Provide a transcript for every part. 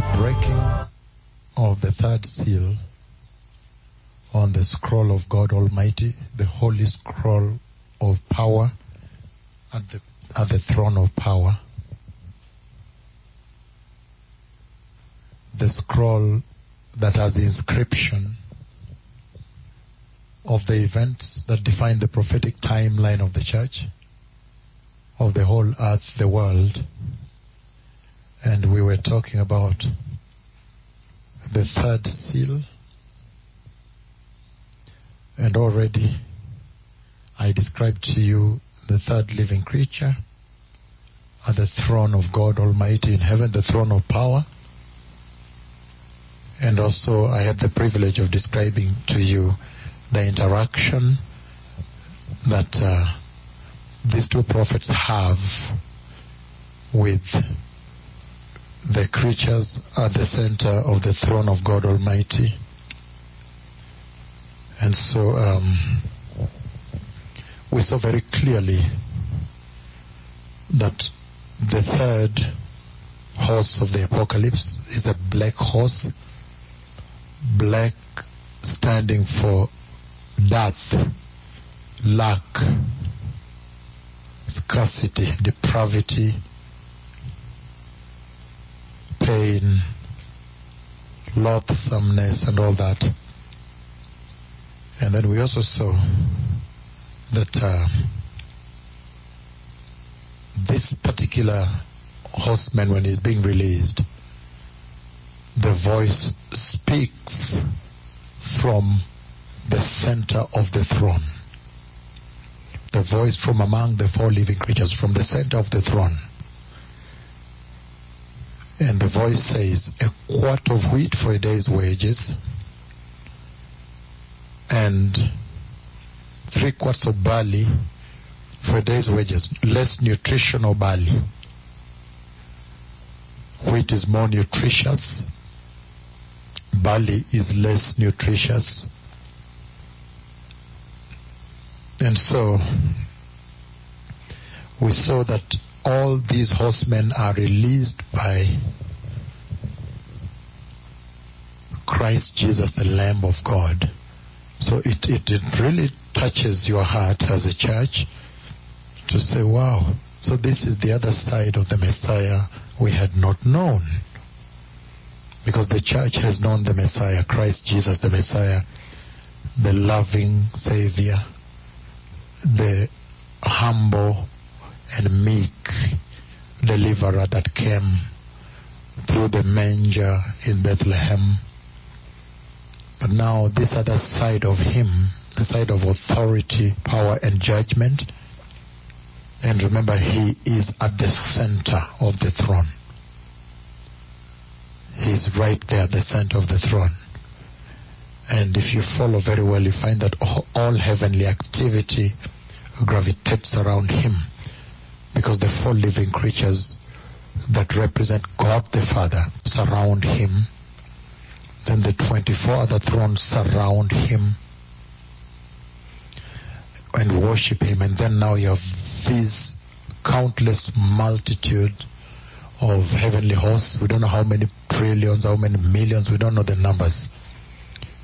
the breaking of the third seal on the scroll of God Almighty, the holy scroll of power at the, at the throne of power. The scroll that has the inscription of the events that define the prophetic timeline of the church, of the whole earth, the world. And we were talking about the third seal. And already I described to you the third living creature at the throne of God Almighty in heaven, the throne of power. And also I had the privilege of describing to you the interaction that uh, these two prophets have with the creatures at the center of the throne of God Almighty. And so um, we saw very clearly that the third horse of the apocalypse is a black horse, black standing for death, lack, scarcity, depravity, pain, loathsomeness and all that. And then we also saw that uh, this particular horseman, when he's being released, the voice speaks from the center of the throne. The voice from among the four living creatures, from the center of the throne. And the voice says, a quart of wheat for a day's wages and three quarts of barley for a day's wages. Less nutritional barley. Wheat is more nutritious. Barley is less nutritious. And so we saw that all these horsemen are released by Christ Jesus, the Lamb of God. So it, it, it really touches your heart as a church to say, wow, so this is the other side of the Messiah we had not known. Because the church has known the Messiah, Christ Jesus the Messiah, the loving Savior, the humble and meek deliverer that came through the manger in Bethlehem. But now this other side of him, the side of authority, power and judgment. And remember, he is at the center of the throne. He's right there at the center of the throne. And if you follow very well, you find that all heavenly activity gravitates around him because the four living creatures that represent God the Father surround him. Then the 24 other thrones surround him and worship him. And then now you have this countless multitude of heavenly hosts. We don't know how many trillions, how many millions, we don't know the numbers.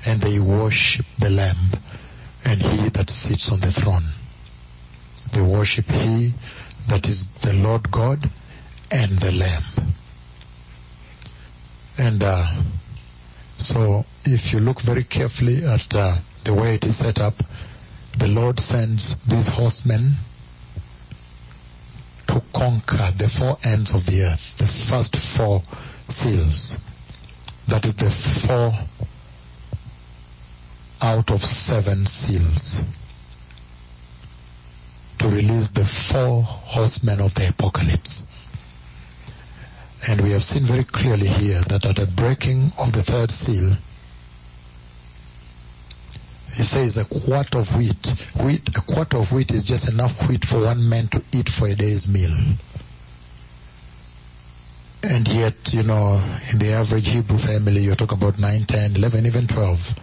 And they worship the Lamb and he that sits on the throne. They worship he that is the Lord God and the Lamb. And uh, so if you look very carefully at uh, the way it is set up, the Lord sends these horsemen to conquer the four ends of the earth, the first four seals. That is the four out of seven seals to release the four horsemen of the apocalypse. And we have seen very clearly here that at the breaking of the third seal, he says a quart of wheat. Wheat, a quart of wheat is just enough wheat for one man to eat for a day's meal. And yet, you know, in the average Hebrew family, you're talking about 9, 10, 11, even 12.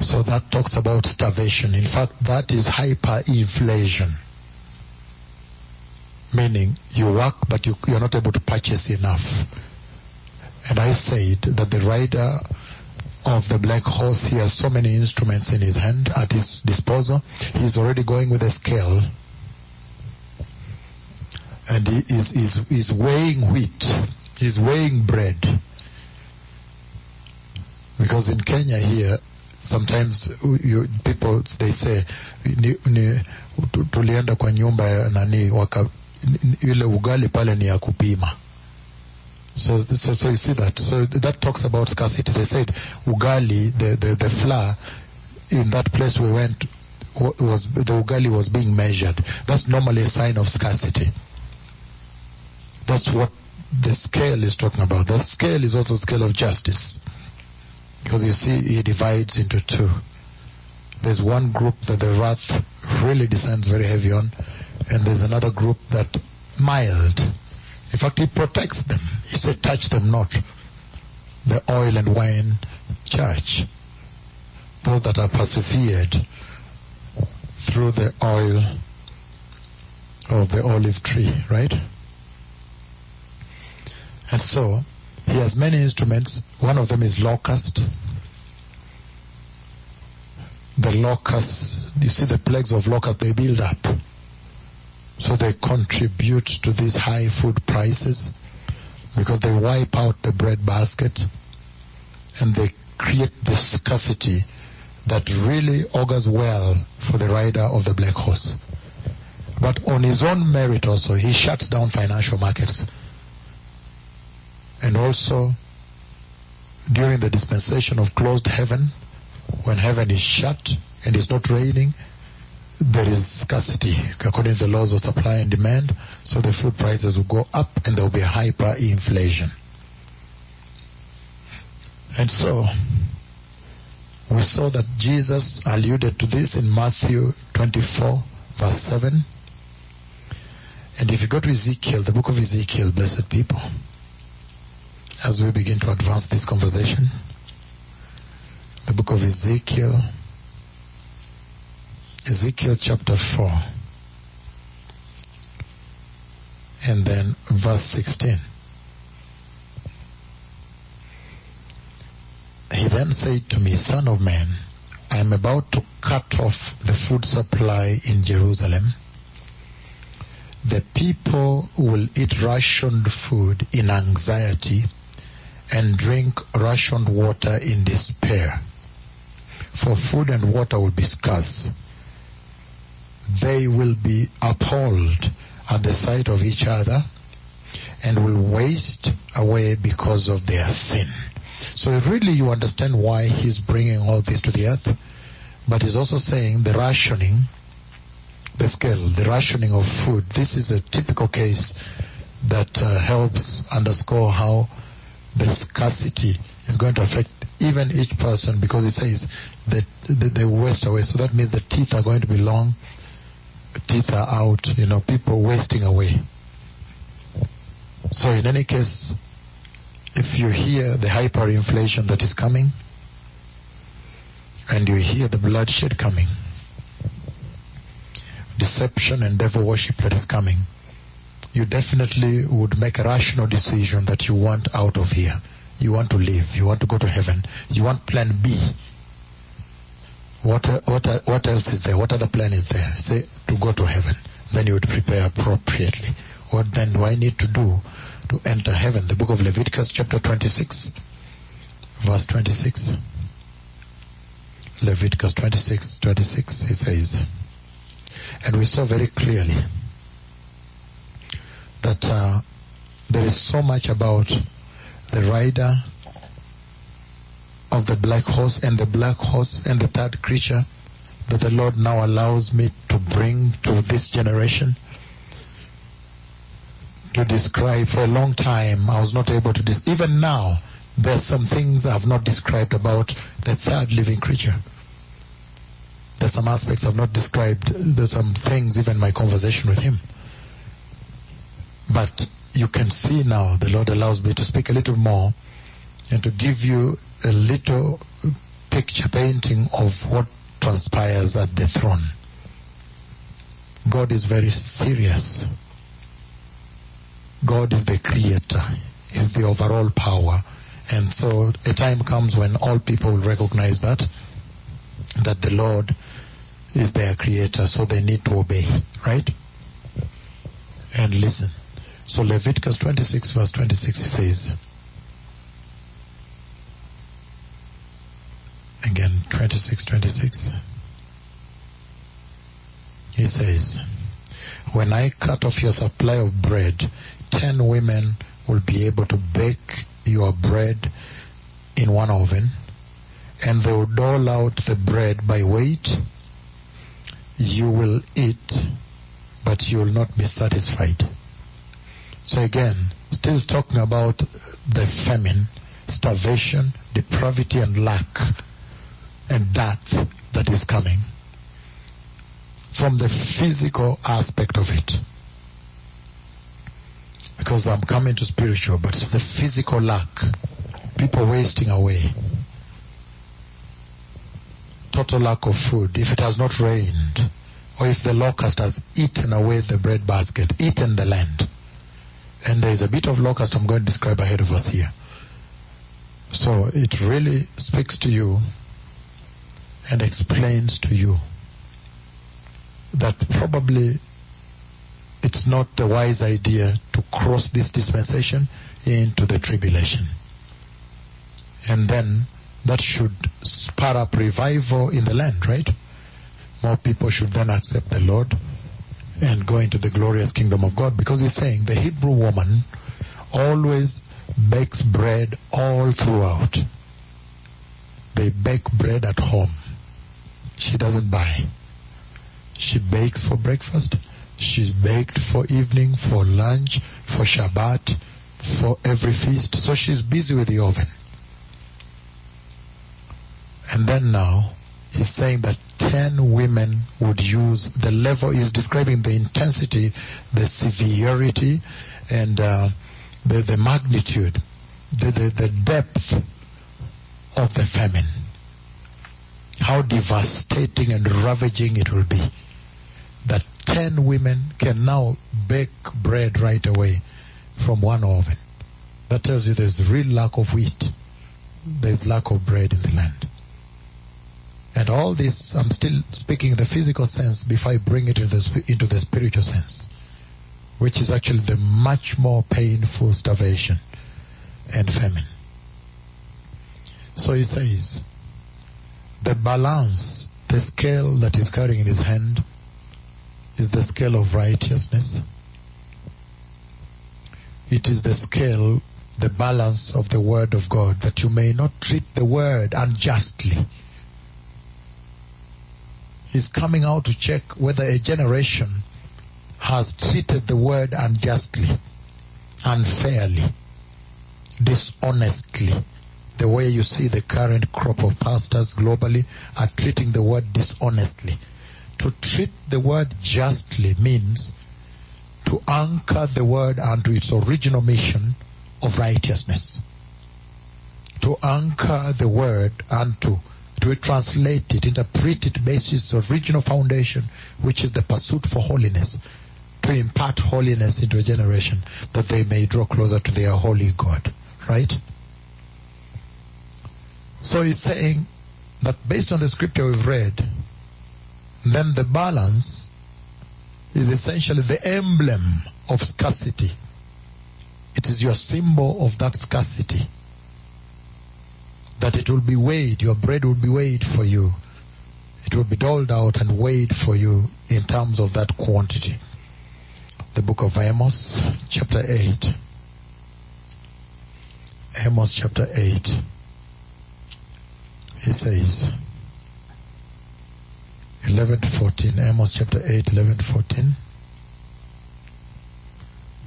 So that talks about starvation. In fact, that is hyperinflation. Meaning you work but you, you're not able to purchase enough. And I said that the rider of the black horse, he has so many instruments in his hand at his disposal. He's already going with a scale. And he is, is, is weighing wheat. He's weighing bread. Because in Kenya here, sometimes you, people they say ni, ni, tulienda kwa nyumba ya nani waka, ile ugali pale ni ya kupima. So, so, so you see that. So that talks about scarcity. They said ugali the, the, the flour in that place we went was the ugali was being measured. That's normally a sign of scarcity. That's what the scale is talking about. The scale is also a scale of justice because you see, he divides into two. There's one group that the wrath really descends very heavy on, and there's another group that mild. In fact, he protects them. He said, touch them not. The oil and wine church. Those that are persevered through the oil of the olive tree, right? And so, he has many instruments. One of them is locust. The locusts, you see the plagues of locust, they build up. So they contribute to these high food prices because they wipe out the bread basket and they create the scarcity that really augurs well for the rider of the black horse. But on his own merit also, he shuts down financial markets and also during the dispensation of closed heaven, when heaven is shut and it's not raining, there is scarcity according to the laws of supply and demand. So the food prices will go up and there will be hyperinflation. And so we saw that Jesus alluded to this in Matthew 24 verse 7. And if you go to Ezekiel, the book of Ezekiel, blessed people, as we begin to advance this conversation. The book of Ezekiel, Ezekiel chapter 4, and then verse 16. He then said to me, Son of man, I am about to cut off the food supply in Jerusalem. The people will eat rationed food in anxiety and drink rationed water in despair. For food and water will be scarce. They will be appalled at the sight of each other and will waste away because of their sin. So really you understand why he's bringing all this to the earth. But he's also saying the rationing, the scale, the rationing of food. This is a typical case that uh, helps underscore how the scarcity is going to affect even each person because it says that they waste away. So that means the teeth are going to be long, teeth are out, you know, people wasting away. So in any case, if you hear the hyperinflation that is coming, and you hear the bloodshed coming, deception and devil worship that is coming, you definitely would make a rational decision that you want out of here. You want to live. You want to go to heaven. You want plan B. What, what, what else is there? What other plan is there? Say, to go to heaven. Then you would prepare appropriately. What then do I need to do to enter heaven? The book of Leviticus chapter 26, verse 26. Leviticus 26, 26, it says, and we saw very clearly that uh, there is so much about the rider of the black horse and the black horse and the third creature that the Lord now allows me to bring to this generation to describe for a long time. I was not able to, dis- even now, there's some things I have not described about the third living creature. There's some aspects I've not described. There's some things, even my conversation with him. But you can see now the Lord allows me to speak a little more and to give you a little picture painting of what transpires at the throne. God is very serious. God is the creator, is the overall power, And so a time comes when all people will recognize that, that the Lord is their creator, so they need to obey, right? And listen. So Leviticus 26 verse 26 says, again 26, 26, he says, when I cut off your supply of bread, ten women will be able to bake your bread in one oven, and they will dole out the bread by weight. You will eat, but you will not be satisfied. So again, still talking about the famine, starvation, depravity and lack and death that is coming from the physical aspect of it. Because I'm coming to spiritual, but the physical lack, people wasting away, total lack of food, if it has not rained, or if the locust has eaten away the bread basket, eaten the land. And there is a bit of locust I'm going to describe ahead of us here. So it really speaks to you and explains to you that probably it's not a wise idea to cross this dispensation into the tribulation. And then that should spur up revival in the land, right? More people should then accept the Lord and go into the glorious kingdom of God because he's saying the Hebrew woman always bakes bread all throughout. They bake bread at home. She doesn't buy. She bakes for breakfast. She's baked for evening, for lunch, for Shabbat, for every feast. So she's busy with the oven. And then now, he's saying that 10 women would use the level, he's describing the intensity, the severity, and uh, the, the magnitude, the, the, the depth of the famine. How devastating and ravaging it will be that 10 women can now bake bread right away from one oven. That tells you there's real lack of wheat. There's lack of bread in the land. And all this, I'm still speaking in the physical sense before I bring it into the, into the spiritual sense, which is actually the much more painful starvation and famine. So he says, the balance, the scale that he's carrying in his hand is the scale of righteousness. It is the scale, the balance of the word of God, that you may not treat the word unjustly. He's coming out to check whether a generation has treated the word unjustly, unfairly, dishonestly. The way you see the current crop of pastors globally are treating the word dishonestly. To treat the word justly means to anchor the word unto its original mission of righteousness. To anchor the word unto, to translate it, interpret it based its original foundation, which is the pursuit for holiness. To impart holiness into a generation that they may draw closer to their holy God. Right? So he's saying that based on the scripture we've read, then the balance is essentially the emblem of scarcity. It is your symbol of that scarcity. That it will be weighed, your bread will be weighed for you. It will be doled out and weighed for you in terms of that quantity. The book of Amos, chapter 8. Amos chapter 8. He says, 11 14, Amos chapter 8, 11 to 14.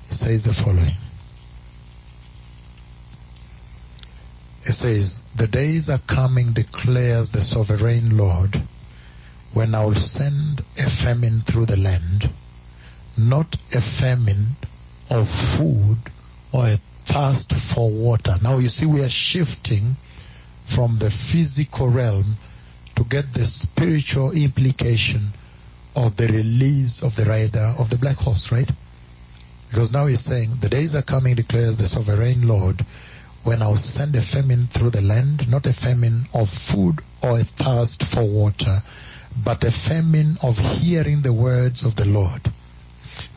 It says the following. It says, The days are coming, declares the sovereign Lord, when I will send a famine through the land, not a famine of food or a thirst for water. Now you see we are shifting from the physical realm to get the spiritual implication of the release of the rider of the black horse, right? Because now he's saying, the days are coming, declares the sovereign Lord, when I'll send a famine through the land, not a famine of food or a thirst for water, but a famine of hearing the words of the Lord.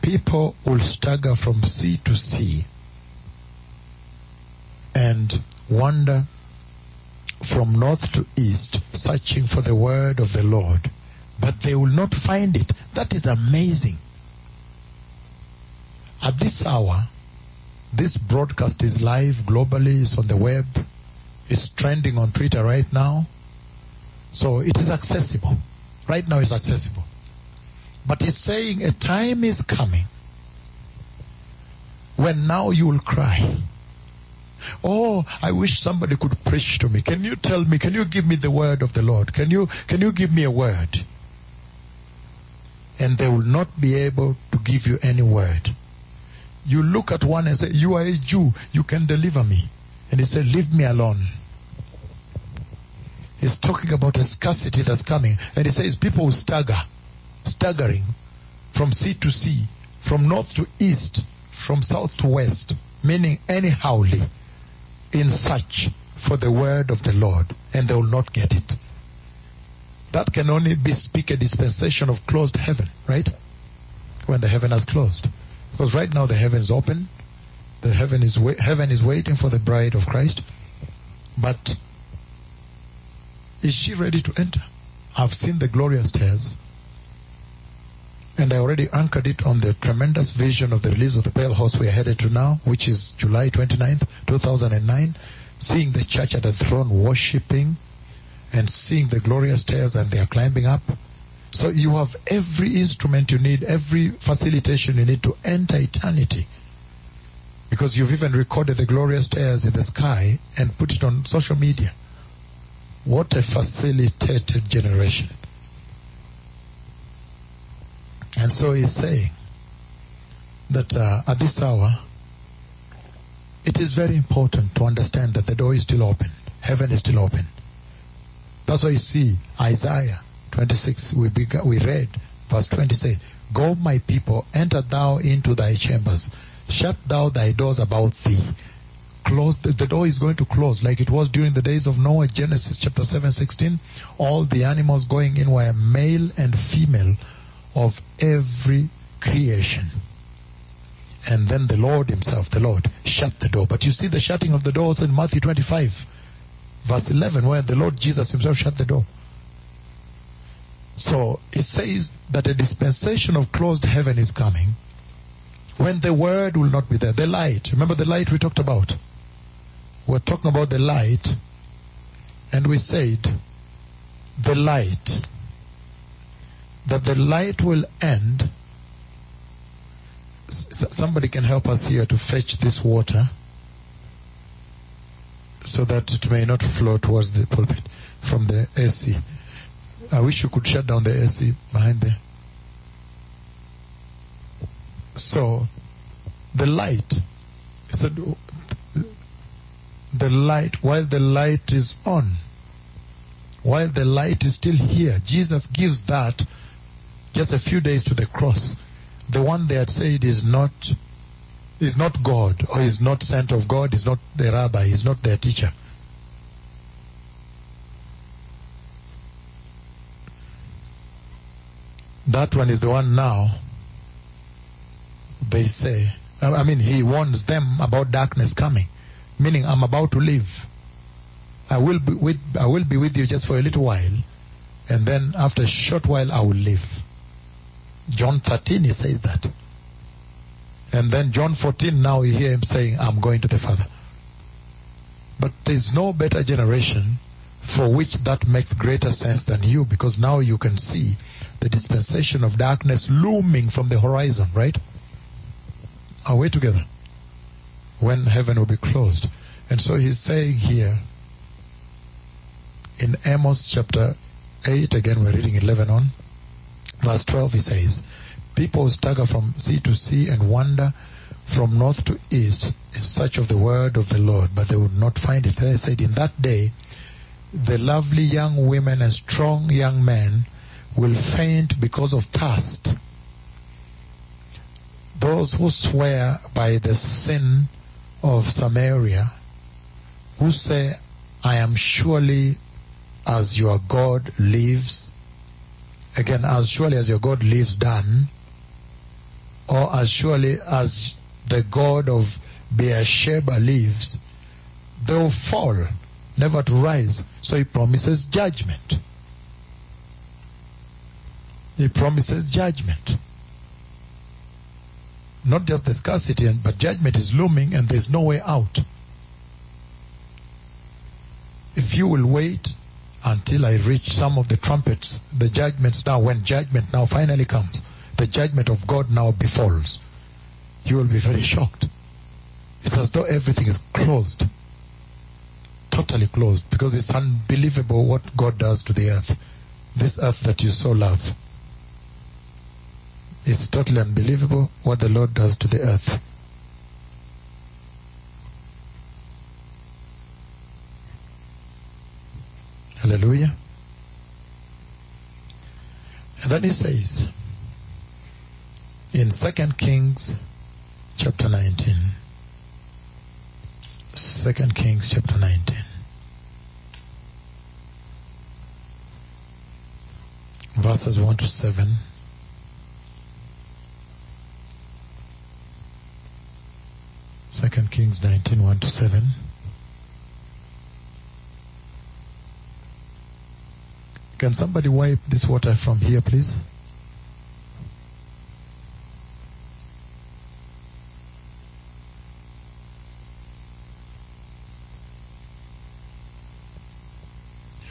People will stagger from sea to sea and wander from north to east, searching for the word of the Lord, but they will not find it. That is amazing. At this hour, this broadcast is live globally, it's on the web, it's trending on Twitter right now. So it is accessible. Right now it's accessible. But he's saying a time is coming when now you will cry. Oh, I wish somebody could preach to me. Can you tell me, can you give me the word of the Lord? Can you, can you give me a word? And they will not be able to give you any word. You look at one and say, you are a Jew, you can deliver me. And he said, leave me alone. He's talking about a scarcity that's coming. And he says people will stagger, staggering from sea to sea, from north to east, from south to west, meaning anyhowly, in search for the word of the Lord, and they will not get it. That can only be speak a dispensation of closed heaven, right? When the heaven has closed. Because right now the heaven is open. The heaven is wa- heaven is waiting for the bride of Christ. But is she ready to enter? I've seen the glorious stairs. And I already anchored it on the tremendous vision of the release of the Pale Horse we are headed to now, which is July 29th, 2009. Seeing the church at the throne worshipping and seeing the glorious stairs and they are climbing up. So you have every instrument you need, every facilitation you need to enter eternity. Because you've even recorded the glorious stairs in the sky and put it on social media. What a facilitated generation. And so he's saying that uh, at this hour, it is very important to understand that the door is still open. Heaven is still open. That's why you see Isaiah 26, we, began, we read verse 20 say, Go my people, enter thou into thy chambers, shut thou thy doors about thee. Close, the, the door is going to close like it was during the days of Noah, Genesis chapter 7, 16. All the animals going in were male and female of every creation. And then the Lord himself, the Lord, shut the door. But you see the shutting of the door also in Matthew 25, verse 11, where the Lord Jesus himself shut the door. So it says that a dispensation of closed heaven is coming when the word will not be there. The light. Remember the light we talked about? We're talking about the light and we said the light that the light will end. S- somebody can help us here to fetch this water so that it may not flow towards the pulpit from the AC. I wish you could shut down the AC behind there. So, the light, said, the light, while the light is on, while the light is still here, Jesus gives that just a few days to the cross. The one they had said is not, is not God, or is not sent of God, is not the rabbi, is not their teacher. That one is the one now, they say, I mean, he warns them about darkness coming, meaning I'm about to leave. I will be with, I will be with you just for a little while, and then after a short while I will leave. John 13 he says that. And then John 14 now you hear him saying, I'm going to the Father. But there's no better generation for which that makes greater sense than you because now you can see the dispensation of darkness looming from the horizon, right? Are we together? When heaven will be closed. And so he's saying here in Amos chapter 8, again we're reading 11 on, verse 12 he says, People stagger from sea to sea and wander from north to east in search of the word of the Lord, but they would not find it. They said, in that day, the lovely young women and strong young men will faint because of thirst. Those who swear by the sin of Samaria who say, I am surely as your God lives, again, as surely as your God lives Dan, or as surely as the God of Beersheba lives, they will fall, never to rise. So he promises judgment. He promises judgment. Not just the scarcity, but judgment is looming and there's no way out. If you will wait until I reach some of the trumpets, the judgments now, when judgment now finally comes, the judgment of God now befalls, you will be very shocked. It's as though everything is closed. Totally closed because it's unbelievable what God does to the earth. This earth that you so love. It's totally unbelievable what the Lord does to the earth. Hallelujah. And then he says in Second Kings chapter 19. Second Kings chapter 19. Verses 1 to 7. Second Kings 19, 1 to 7. Can somebody wipe this water from here, please?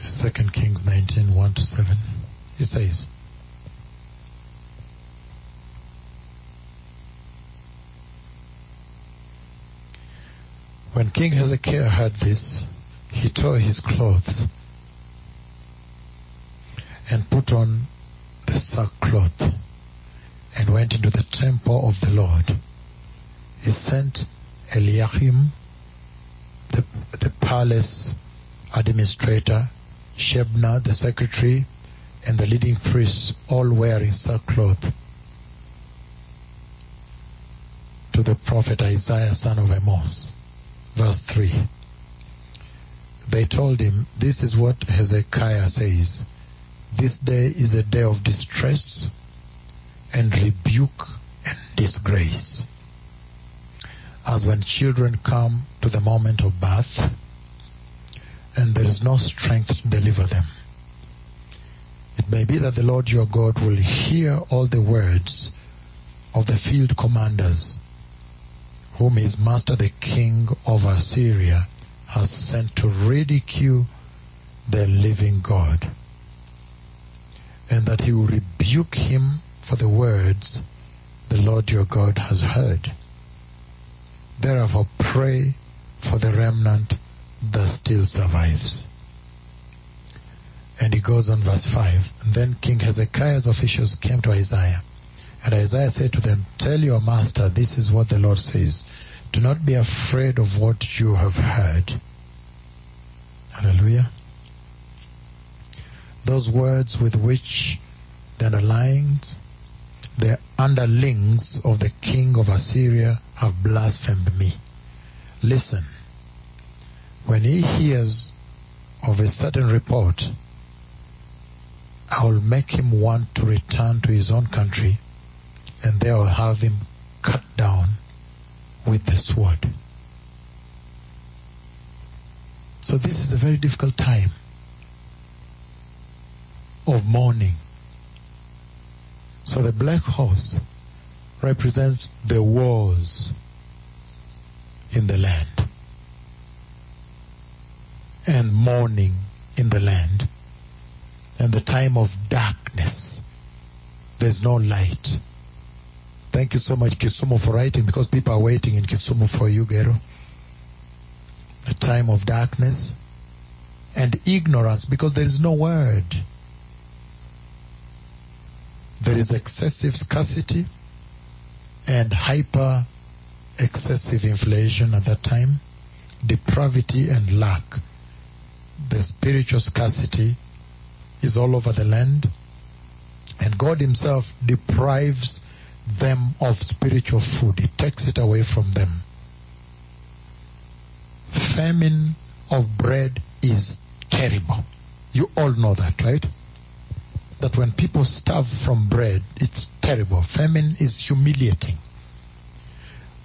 Second Kings 19, 1 to 7. He says, When King Hezekiah heard this, he tore his clothes and put on the sackcloth and went into the temple of the Lord. He sent Eliakim, the, the palace administrator, Shebna, the secretary, and the leading priests, all wearing sackcloth, to the prophet Isaiah, son of Amos. Verse 3. They told him, This is what Hezekiah says. This day is a day of distress and rebuke and disgrace. As when children come to the moment of birth and there is no strength to deliver them. It may be that the Lord your God will hear all the words of the field commanders whom his master the king of Assyria has sent to ridicule the living God and that he will rebuke him for the words the Lord your God has heard. Therefore pray for the remnant that still survives. And he goes on verse 5. And then King Hezekiah's officials came to Isaiah. And Isaiah said to them, Tell your master, this is what the Lord says. Do not be afraid of what you have heard. Hallelujah. Those words with which the underlings, the underlings of the king of Assyria have blasphemed me. Listen, when he hears of a certain report, I will make him want to return to his own country and they will have him cut down with the sword. So this is a very difficult time of mourning. So the black horse represents the wars in the land and mourning in the land and the time of darkness. There's no light. Thank you so much, Kisumu, for writing because people are waiting in Kisumu for you, Gero. A time of darkness and ignorance because there is no word. There is excessive scarcity and hyper excessive inflation at that time, depravity and lack. The spiritual scarcity is all over the land and God himself deprives them of spiritual food. He takes it away from them. Famine of bread is terrible. You all know that, right? That when people starve from bread, it's terrible. Famine is humiliating.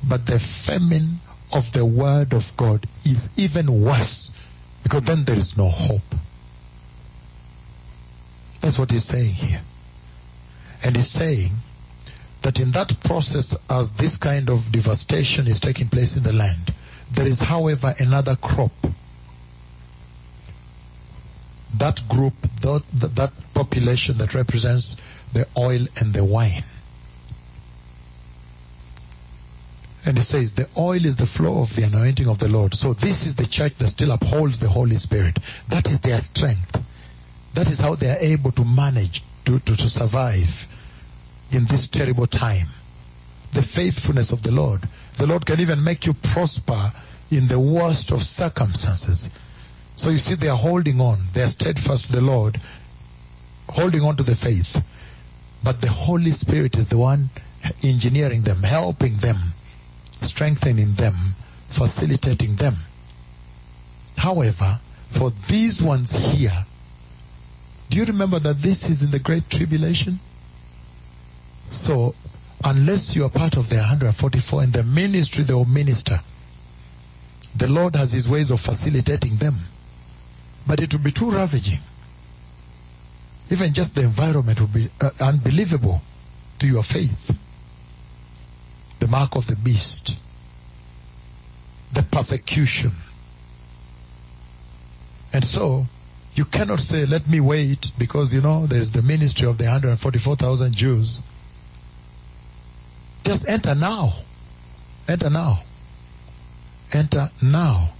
But the famine of the Word of God is even worse because then there is no hope. That's what he's saying here. And he's saying that in that process, as this kind of devastation is taking place in the land, there is, however, another crop. That group, that, that population that represents the oil and the wine. And he says the oil is the flow of the anointing of the Lord. So this is the church that still upholds the Holy Spirit. That is their strength. That is how they are able to manage to, to, to survive in this terrible time. The faithfulness of the Lord. The Lord can even make you prosper in the worst of circumstances. So you see, they are holding on. They are steadfast to the Lord, holding on to the faith. But the Holy Spirit is the one engineering them, helping them, strengthening them, facilitating them. However, for these ones here, do you remember that this is in the Great Tribulation? So, unless you are part of the 144 in the ministry they will minister, the Lord has His ways of facilitating them. But it will be too ravaging. Even just the environment will be uh, unbelievable to your faith. The mark of the beast. The persecution. And so, you cannot say, let me wait because, you know, there's the ministry of the 144,000 Jews. Just enter now. Enter now. Enter now.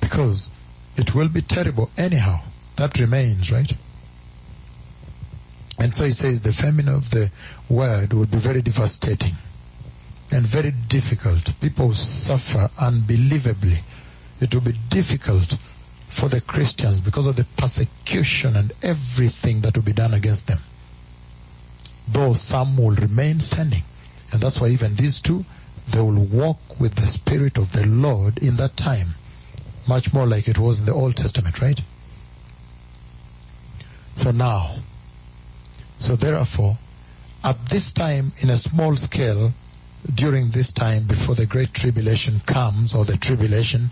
Because it will be terrible anyhow. That remains, right? And so he says the famine of the word would be very devastating and very difficult. People suffer unbelievably. It will be difficult for the Christians because of the persecution and everything that will be done against them. Though some will remain standing. And that's why even these two, they will walk with the Spirit of the Lord in that time. Much more like it was in the Old Testament, right? So now, so therefore, at this time in a small scale, during this time before the great tribulation comes or the tribulation,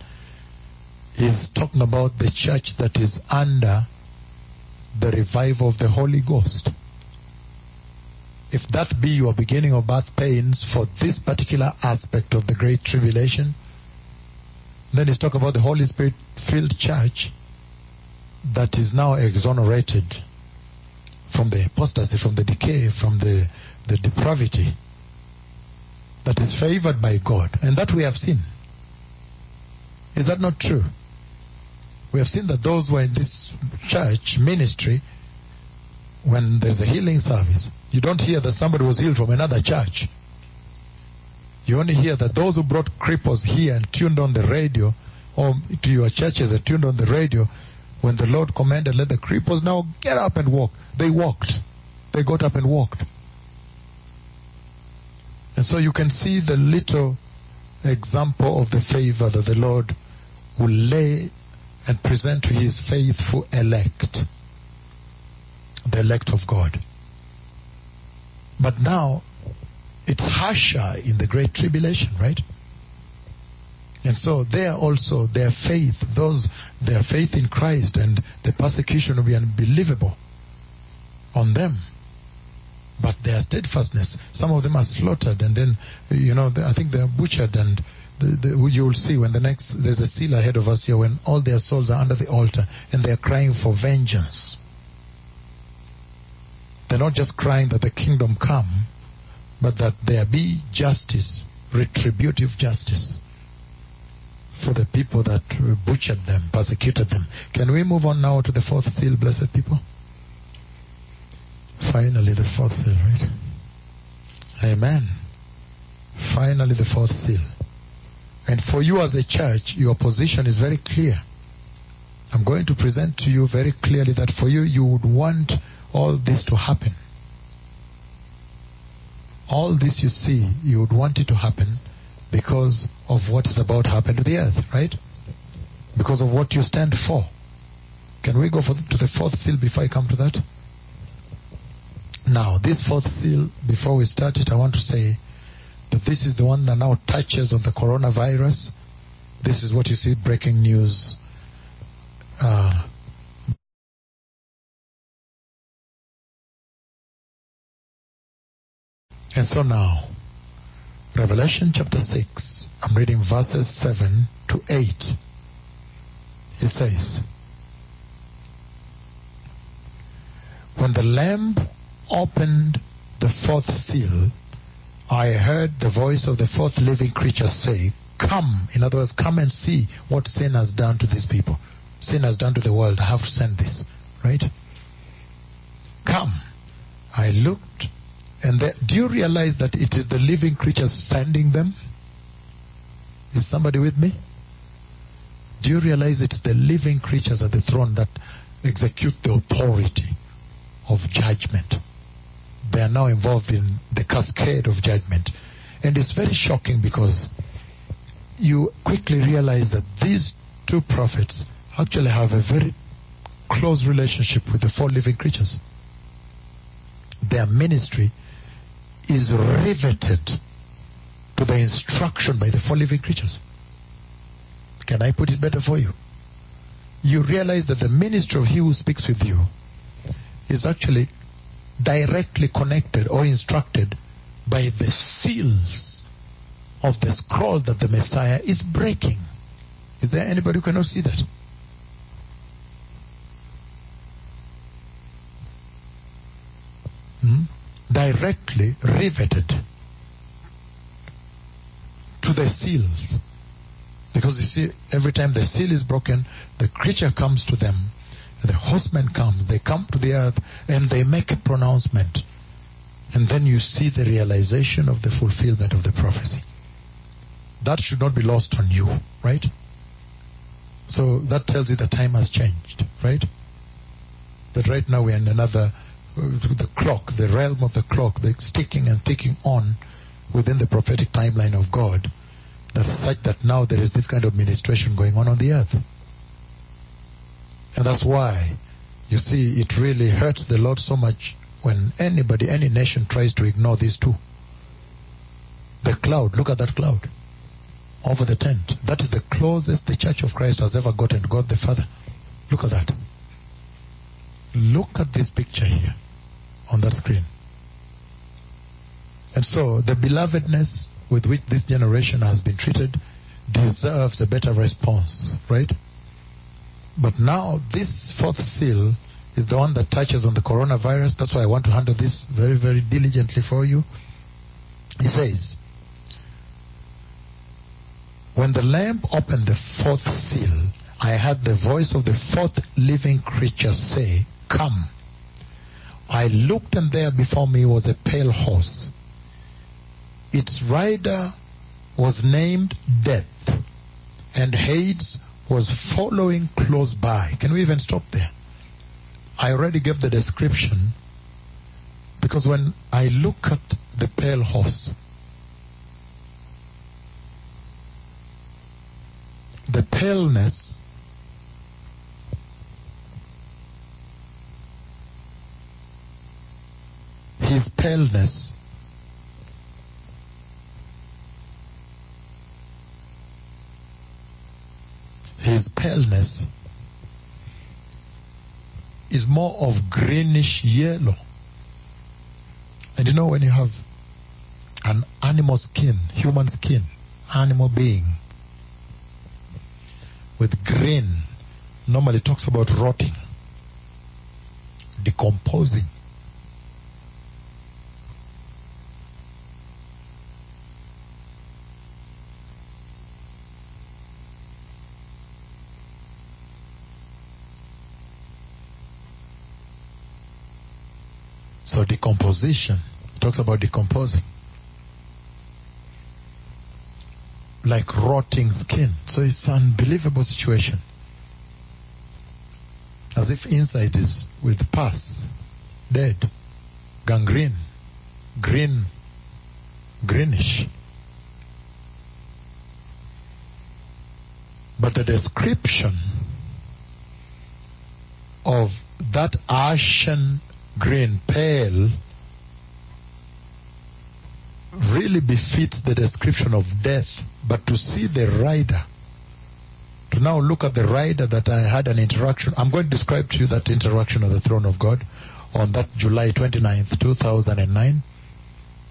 is talking about the church that is under the revival of the Holy Ghost. If that be your beginning of birth pains for this particular aspect of the Great Tribulation, then he's talking about the Holy Spirit filled church that is now exonerated from the apostasy, from the decay, from the, the depravity that is favored by God. And that we have seen. Is that not true? We have seen that those who are in this church ministry, when there's a healing service, you don't hear that somebody was healed from another church. You only hear that those who brought cripples here and tuned on the radio, or to your churches and tuned on the radio, when the Lord commanded, let the cripples now get up and walk. They walked. They got up and walked. And so you can see the little example of the favor that the Lord will lay and present to his faithful elect, the elect of God. But now, it's harsher in the great tribulation, right? And so there also, their faith, those, their faith in Christ and the persecution will be unbelievable on them. But their steadfastness, some of them are slaughtered and then, you know, I think they are butchered and the, the, you will see when the next, there's a seal ahead of us here when all their souls are under the altar and they are crying for vengeance. They're not just crying that the kingdom come, but that there be justice, retributive justice for the people that butchered them, persecuted them. Can we move on now to the fourth seal, blessed people? Finally, the fourth seal, right? Amen. Finally, the fourth seal. And for you as a church, your position is very clear. I'm going to present to you very clearly that for you, you would want all this to happen. All this you see, you would want it to happen because of what is about to happen to the earth, right? Because of what you stand for. Can we go for, to the fourth seal before I come to that? Now, this fourth seal, before we start it, I want to say that this is the one that now touches on the coronavirus. This is what you see breaking news. Uh, and so now, Revelation chapter 6, I'm reading verses 7 to 8. It says, When the Lamb opened the fourth seal, I heard the voice of the fourth living creature say, Come, in other words, come and see what sin has done to these people. Sin has done to the world. I have sent this, right? Come. I looked, and do you realize that it is the living creatures sending them? Is somebody with me? Do you realize it's the living creatures at the throne that execute the authority of judgment? They are now involved in the cascade of judgment. And it's very shocking because you quickly realize that these two prophets actually have a very close relationship with the four living creatures. Their ministry is riveted to the instruction by the four living creatures. Can I put it better for you? You realize that the ministry of he who speaks with you is actually directly connected or instructed by the seals of the scroll that the Messiah is breaking. Is there anybody who cannot see that? Hmm? Directly riveted to the seals. Because you see, every time the seal is broken, the creature comes to them, the horseman comes, they come to the earth, and they make a pronouncement. And then you see the realization of the fulfillment of the prophecy. That should not be lost on you, right? So that tells you the time has changed, right? That right now we're in another, the clock, the realm of the clock, the ticking and ticking on within the prophetic timeline of God. That's such that now there is this kind of ministration going on on the earth. And that's why, you see, it really hurts the Lord so much when anybody, any nation tries to ignore these two. The cloud, look at that cloud over the tent. That is the closest the Church of Christ has ever gotten to God the Father. Look at that. Look at this picture here on that screen. And so the belovedness with which this generation has been treated deserves a better response, right? But now this fourth seal is the one that touches on the coronavirus. That's why I want to handle this very, very diligently for you. He says, when the Lamb opened the fourth seal, I heard the voice of the fourth living creature say, Come. I looked and there before me was a pale horse. Its rider was named Death, and Hades was following close by. Can we even stop there? I already gave the description because when I look at the pale horse, the paleness his paleness his paleness is more of greenish yellow. And you know when you have an animal skin, human skin, animal being with green normally talks about rotting, decomposing. So decomposition, it talks about decomposing. Like rotting skin. So it's an unbelievable situation. As if inside is with pus, dead, gangrene, green, greenish. But the description of that ashen green pale really befits the description of death. But to see the rider, to now look at the rider that I had an interaction, I'm going to describe to you that interaction of the throne of God on that July 29th, 2009.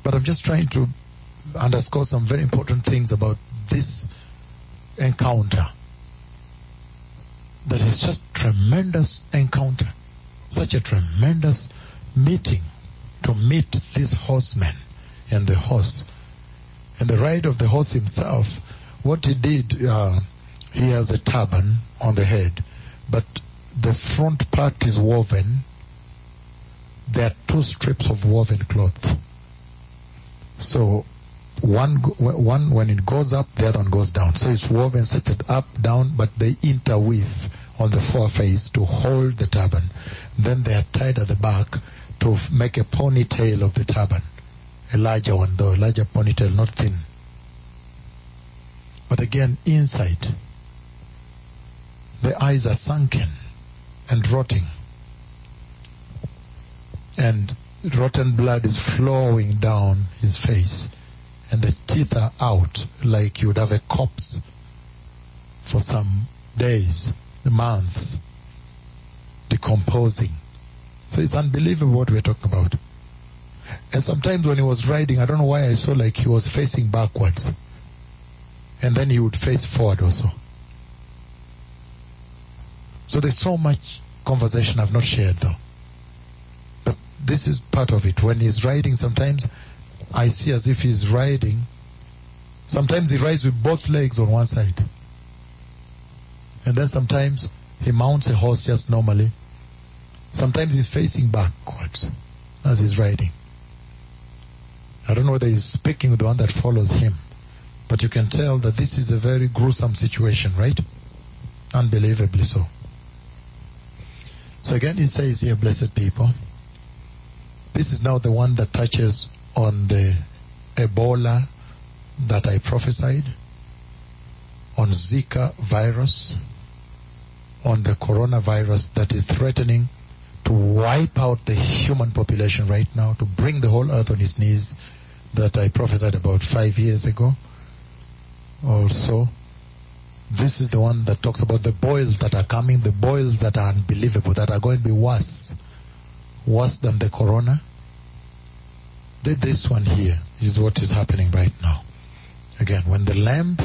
But I'm just trying to underscore some very important things about this encounter. That is just tremendous encounter. Such a tremendous meeting to meet these horsemen and the horse. And the rider of the horse himself, what he did, uh, he has a turban on the head, but the front part is woven. There are two strips of woven cloth. So one, one when it goes up, the other one goes down. So it's woven that up, down, but they interweave on the foreface to hold the turban. Then they are tied at the back to make a ponytail of the turban. A larger one though, a larger ponytail, not thin. But again, inside, the eyes are sunken and rotting. And rotten blood is flowing down his face. And the teeth are out like you would have a corpse for some days, months, decomposing. So it's unbelievable what we're talking about. And sometimes when he was riding, I don't know why I saw like he was facing backwards. And then he would face forward also. So there's so much conversation I've not shared though. But this is part of it. When he's riding, sometimes I see as if he's riding. Sometimes he rides with both legs on one side. And then sometimes he mounts a horse just normally. Sometimes he's facing backwards as he's riding. I don't know whether he's speaking with the one that follows him, but you can tell that this is a very gruesome situation, right? Unbelievably so. So again, he says here, blessed people, this is now the one that touches on the Ebola that I prophesied, on Zika virus, on the coronavirus that is threatening to wipe out the human population right now, to bring the whole earth on its knees that I prophesied about five years ago also. This is the one that talks about the boils that are coming, the boils that are unbelievable, that are going to be worse, worse than the corona. This one here is what is happening right now. Again, when the lamb,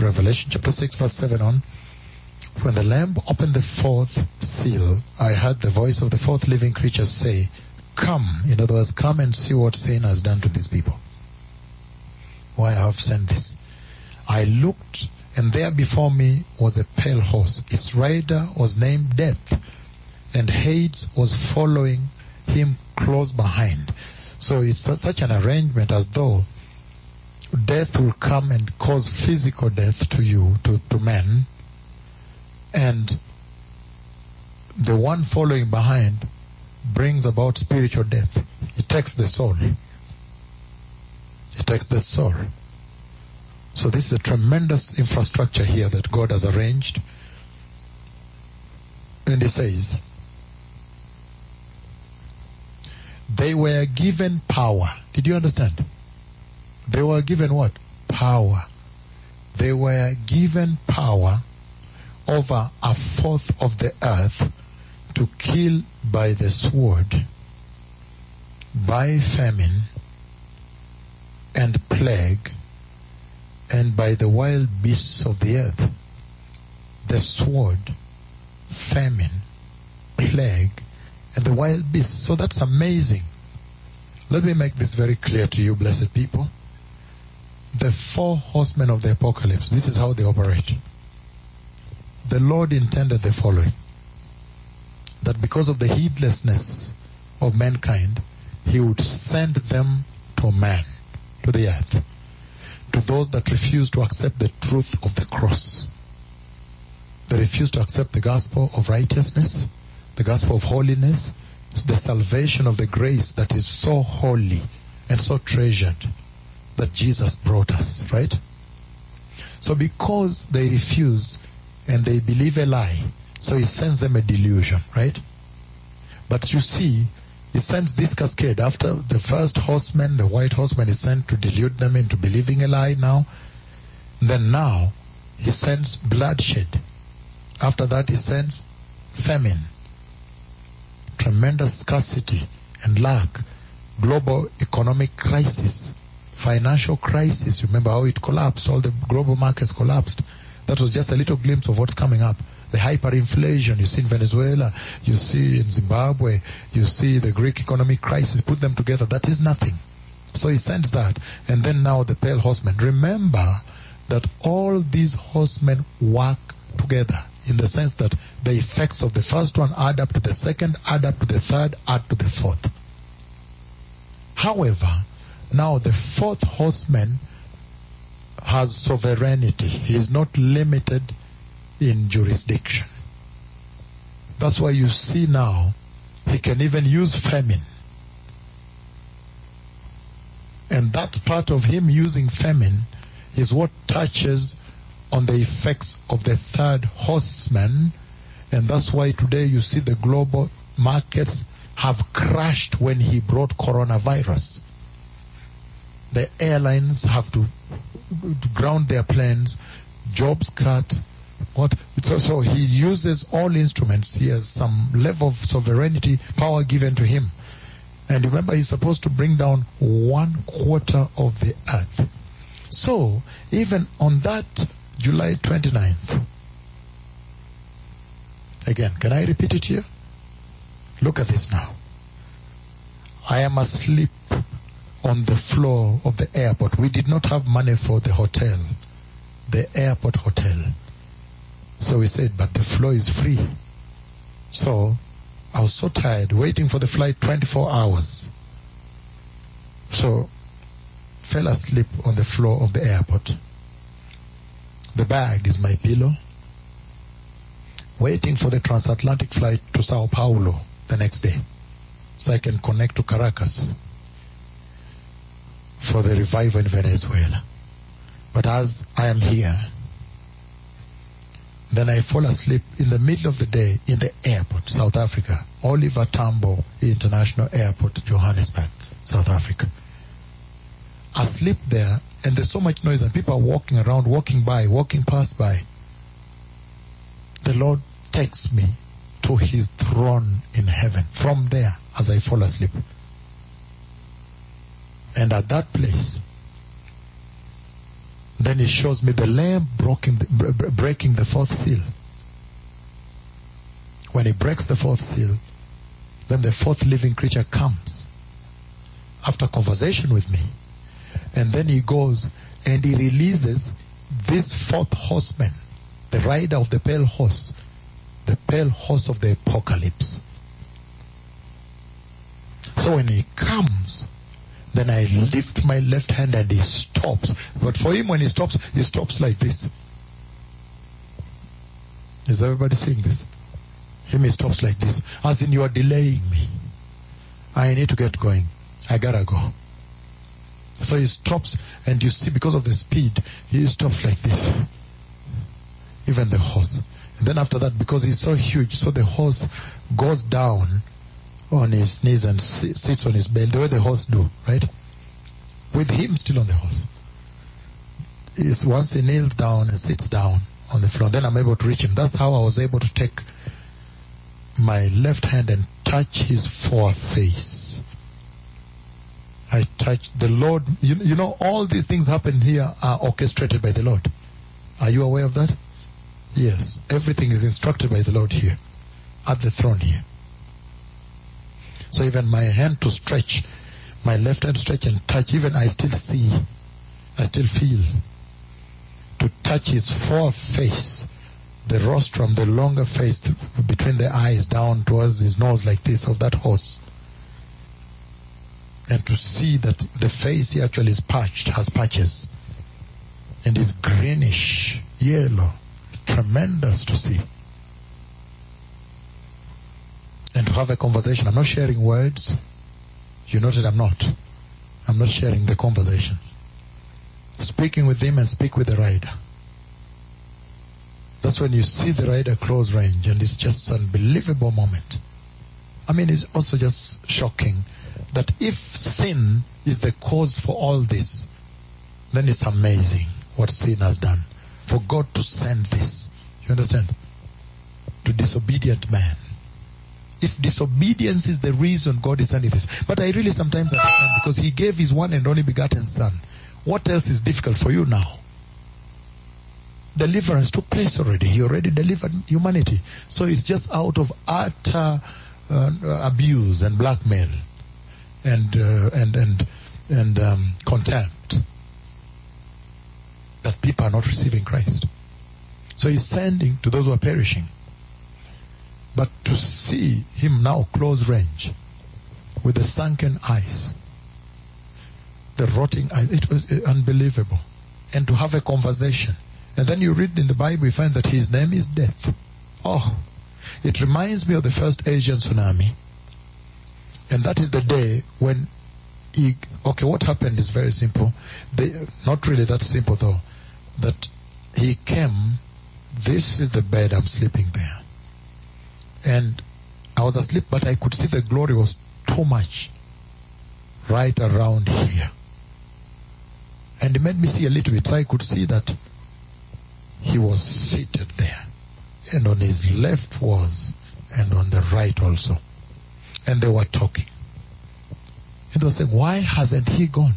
Revelation chapter 6 verse 7 on, when the lamb opened the fourth seal, I heard the voice of the fourth living creature say, Come, in other words, come and see what sin has done to these people. Why I have sent this. I looked, and there before me was a pale horse. Its rider was named Death, and Hades was following him close behind. So it's such an arrangement as though death will come and cause physical death to you, to, to men, and the one following behind brings about spiritual death. It takes the soul. It takes the soul. So this is a tremendous infrastructure here that God has arranged. And he says, they were given power. Did you understand? They were given what? Power. They were given power over a fourth of the earth to kill by the sword, by famine, and plague, and by the wild beasts of the earth. The sword, famine, plague, and the wild beasts. So that's amazing. Let me make this very clear to you, blessed people. The four horsemen of the apocalypse, this is how they operate. The Lord intended the following. That because of the heedlessness of mankind, He would send them to man, to the earth, to those that refuse to accept the truth of the cross. They refuse to accept the gospel of righteousness, the gospel of holiness, the salvation of the grace that is so holy and so treasured that Jesus brought us, right? So because they refuse, and they believe a lie. So he sends them a delusion, right? But you see, he sends this cascade. After the first horseman, the white horseman is sent to delude them into believing a lie now. Then now, he sends bloodshed. After that, he sends famine, tremendous scarcity and lack, global economic crisis, financial crisis. Remember how it collapsed? All the global markets collapsed. That was just a little glimpse of what's coming up. The hyperinflation you see in Venezuela, you see in Zimbabwe, you see the Greek economic crisis. Put them together. That is nothing. So he sends that. And then now the pale horsemen. Remember that all these horsemen work together in the sense that the effects of the first one add up to the second, add up to the third, add to the fourth. However, now the fourth horseman has sovereignty. He is not limited in jurisdiction. That's why you see now he can even use famine. And that part of him using famine is what touches on the effects of the third horseman. And that's why today you see the global markets have crashed when he brought coronavirus. The airlines have to, ground their planes, jobs cut. What? So, so he uses all instruments. He has some level of sovereignty, power given to him. And remember, he's supposed to bring down one quarter of the earth. So, even on that July 29th, again, can I repeat it here? Look at this now. I am asleep on the floor of the airport. We did not have money for the hotel, the airport hotel. So we said, but the floor is free. So I was so tired waiting for the flight 24 hours. So fell asleep on the floor of the airport. The bag is my pillow. Waiting for the transatlantic flight to Sao Paulo the next day so I can connect to Caracas for the revival in Venezuela. But as I am here, then I fall asleep in the middle of the day in the airport, South Africa, Oliver Tambo International Airport, Johannesburg, South Africa. Asleep there, and there's so much noise, and people are walking around, walking by, walking past by. The Lord takes me to his throne in heaven from there as I fall asleep. And at that place, then he shows me the lamb breaking the, breaking the fourth seal. When he breaks the fourth seal, then the fourth living creature comes after conversation with me. And then he goes and he releases this fourth horseman, the rider of the pale horse, the pale horse of the apocalypse. So when he comes, then I lift my left hand and he stops. But for him, when he stops, he stops like this. Is everybody seeing this? Him, he stops like this. As in, you are delaying me. I need to get going. I gotta go. So he stops, and you see, because of the speed, he stops like this. Even the horse. And then after that, because he's so huge, so the horse goes down on his knees and sits on his belly, the way the horse do, right? With him still on the horse. Is once he kneels down and sits down on the floor, then I'm able to reach him. That's how I was able to take my left hand and touch his foreface. I touched the Lord. You, you know, all these things happen here are orchestrated by the Lord. Are you aware of that? Yes. Everything is instructed by the Lord here, at the throne here. So even my hand to stretch, my left hand to stretch and touch, even I still see, I still feel. To touch his foreface, the rostrum, the longer face between the eyes down towards his nose like this of that horse. And to see that the face he actually is patched, has patches. And is greenish, yellow. Tremendous to see. And to have a conversation. I'm not sharing words. You noted I'm not. I'm not sharing the conversations. Speaking with him and speak with the rider. That's when you see the rider close range and it's just an unbelievable moment. I mean, it's also just shocking that if sin is the cause for all this, then it's amazing what sin has done. For God to send this, you understand? To disobedient man. If disobedience is the reason God is sending this. But I really sometimes understand because He gave His one and only begotten Son. What else is difficult for you now? Deliverance took place already. He already delivered humanity. So it's just out of utter uh, abuse and blackmail and uh, and and and um, contempt that people are not receiving Christ. So he's sending to those who are perishing. But to see him now close range with the sunken eyes, the rotting eyes, it was uh, unbelievable. And to have a conversation. And then you read in the Bible, you find that his name is Death. Oh, it reminds me of the first Asian tsunami. And that is the day when he, okay, what happened is very simple. They, not really that simple though. That he came, this is the bed, I'm sleeping there. And I was asleep, but I could see the glory was too much right around here. And it made me see a little bit. So I could see that he was seated there. And on his left was, and on the right also. And they were talking. And they were saying, why hasn't he gone?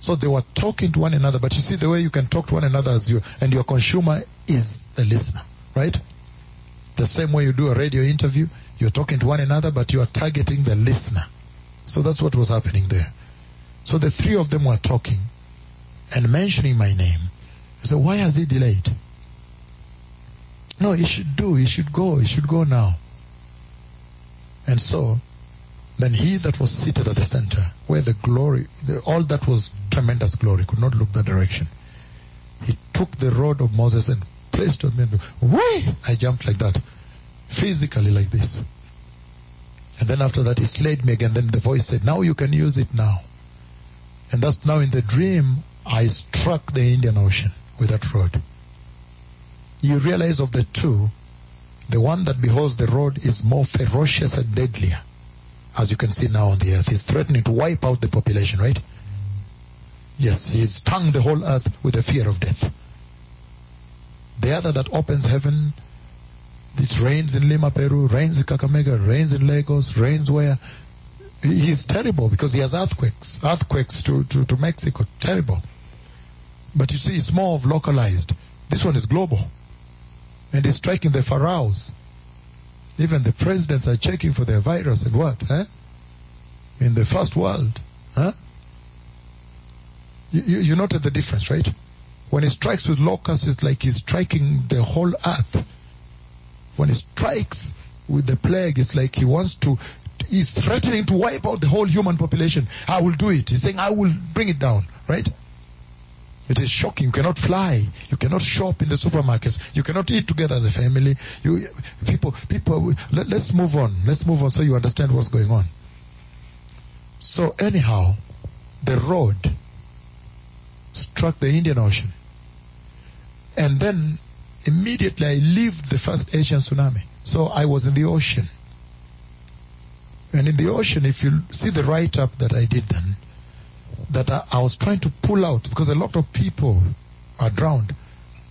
So they were talking to one another, but you see the way you can talk to one another as you, and your consumer is the listener, right? The same way you do a radio interview, you're talking to one another, but you are targeting the listener. So that's what was happening there. So the three of them were talking and mentioning my name. I said, why has he delayed? No, he should do, he should go, he should go now. And so, then he that was seated at the center, where the glory, the, all that was tremendous glory, could not look that direction. He took the rod of Moses and placed on me. Whee! I jumped like that, physically like this. And then after that, he slayed me again. Then the voice said, now you can use it now. And that's now in the dream, I struck the Indian Ocean with that rod. You realize of the two, the one that beholds the rod is more ferocious and deadlier, as you can see now on the earth. He's threatening to wipe out the population, right? Yes, he's stung the whole earth with the fear of death. The other that opens heaven, it rains in Lima, Peru, rains in Kakamega, rains in Lagos, rains where? He's terrible because he has earthquakes, earthquakes to, to, to Mexico, terrible. But you see, it's more of localized. This one is global. And it's striking the pharaohs. Even the presidents are checking for their virus and what? Huh? In the first world. Huh? You, you, you noted the difference, right? When he strikes with locusts, it's like he's striking the whole earth. When he strikes with the plague, it's like he wants to, he's threatening to wipe out the whole human population. I will do it. He's saying, I will bring it down, right? It is shocking. You cannot fly. You cannot shop in the supermarkets. You cannot eat together as a family. You, people, people, let, let's move on. Let's move on so you understand what's going on. So anyhow, the road struck the Indian Ocean. And then immediately I lived the first Asian tsunami. So I was in the ocean. And in the ocean, if you see the write-up that I did then, that I, I was trying to pull out because a lot of people are drowned.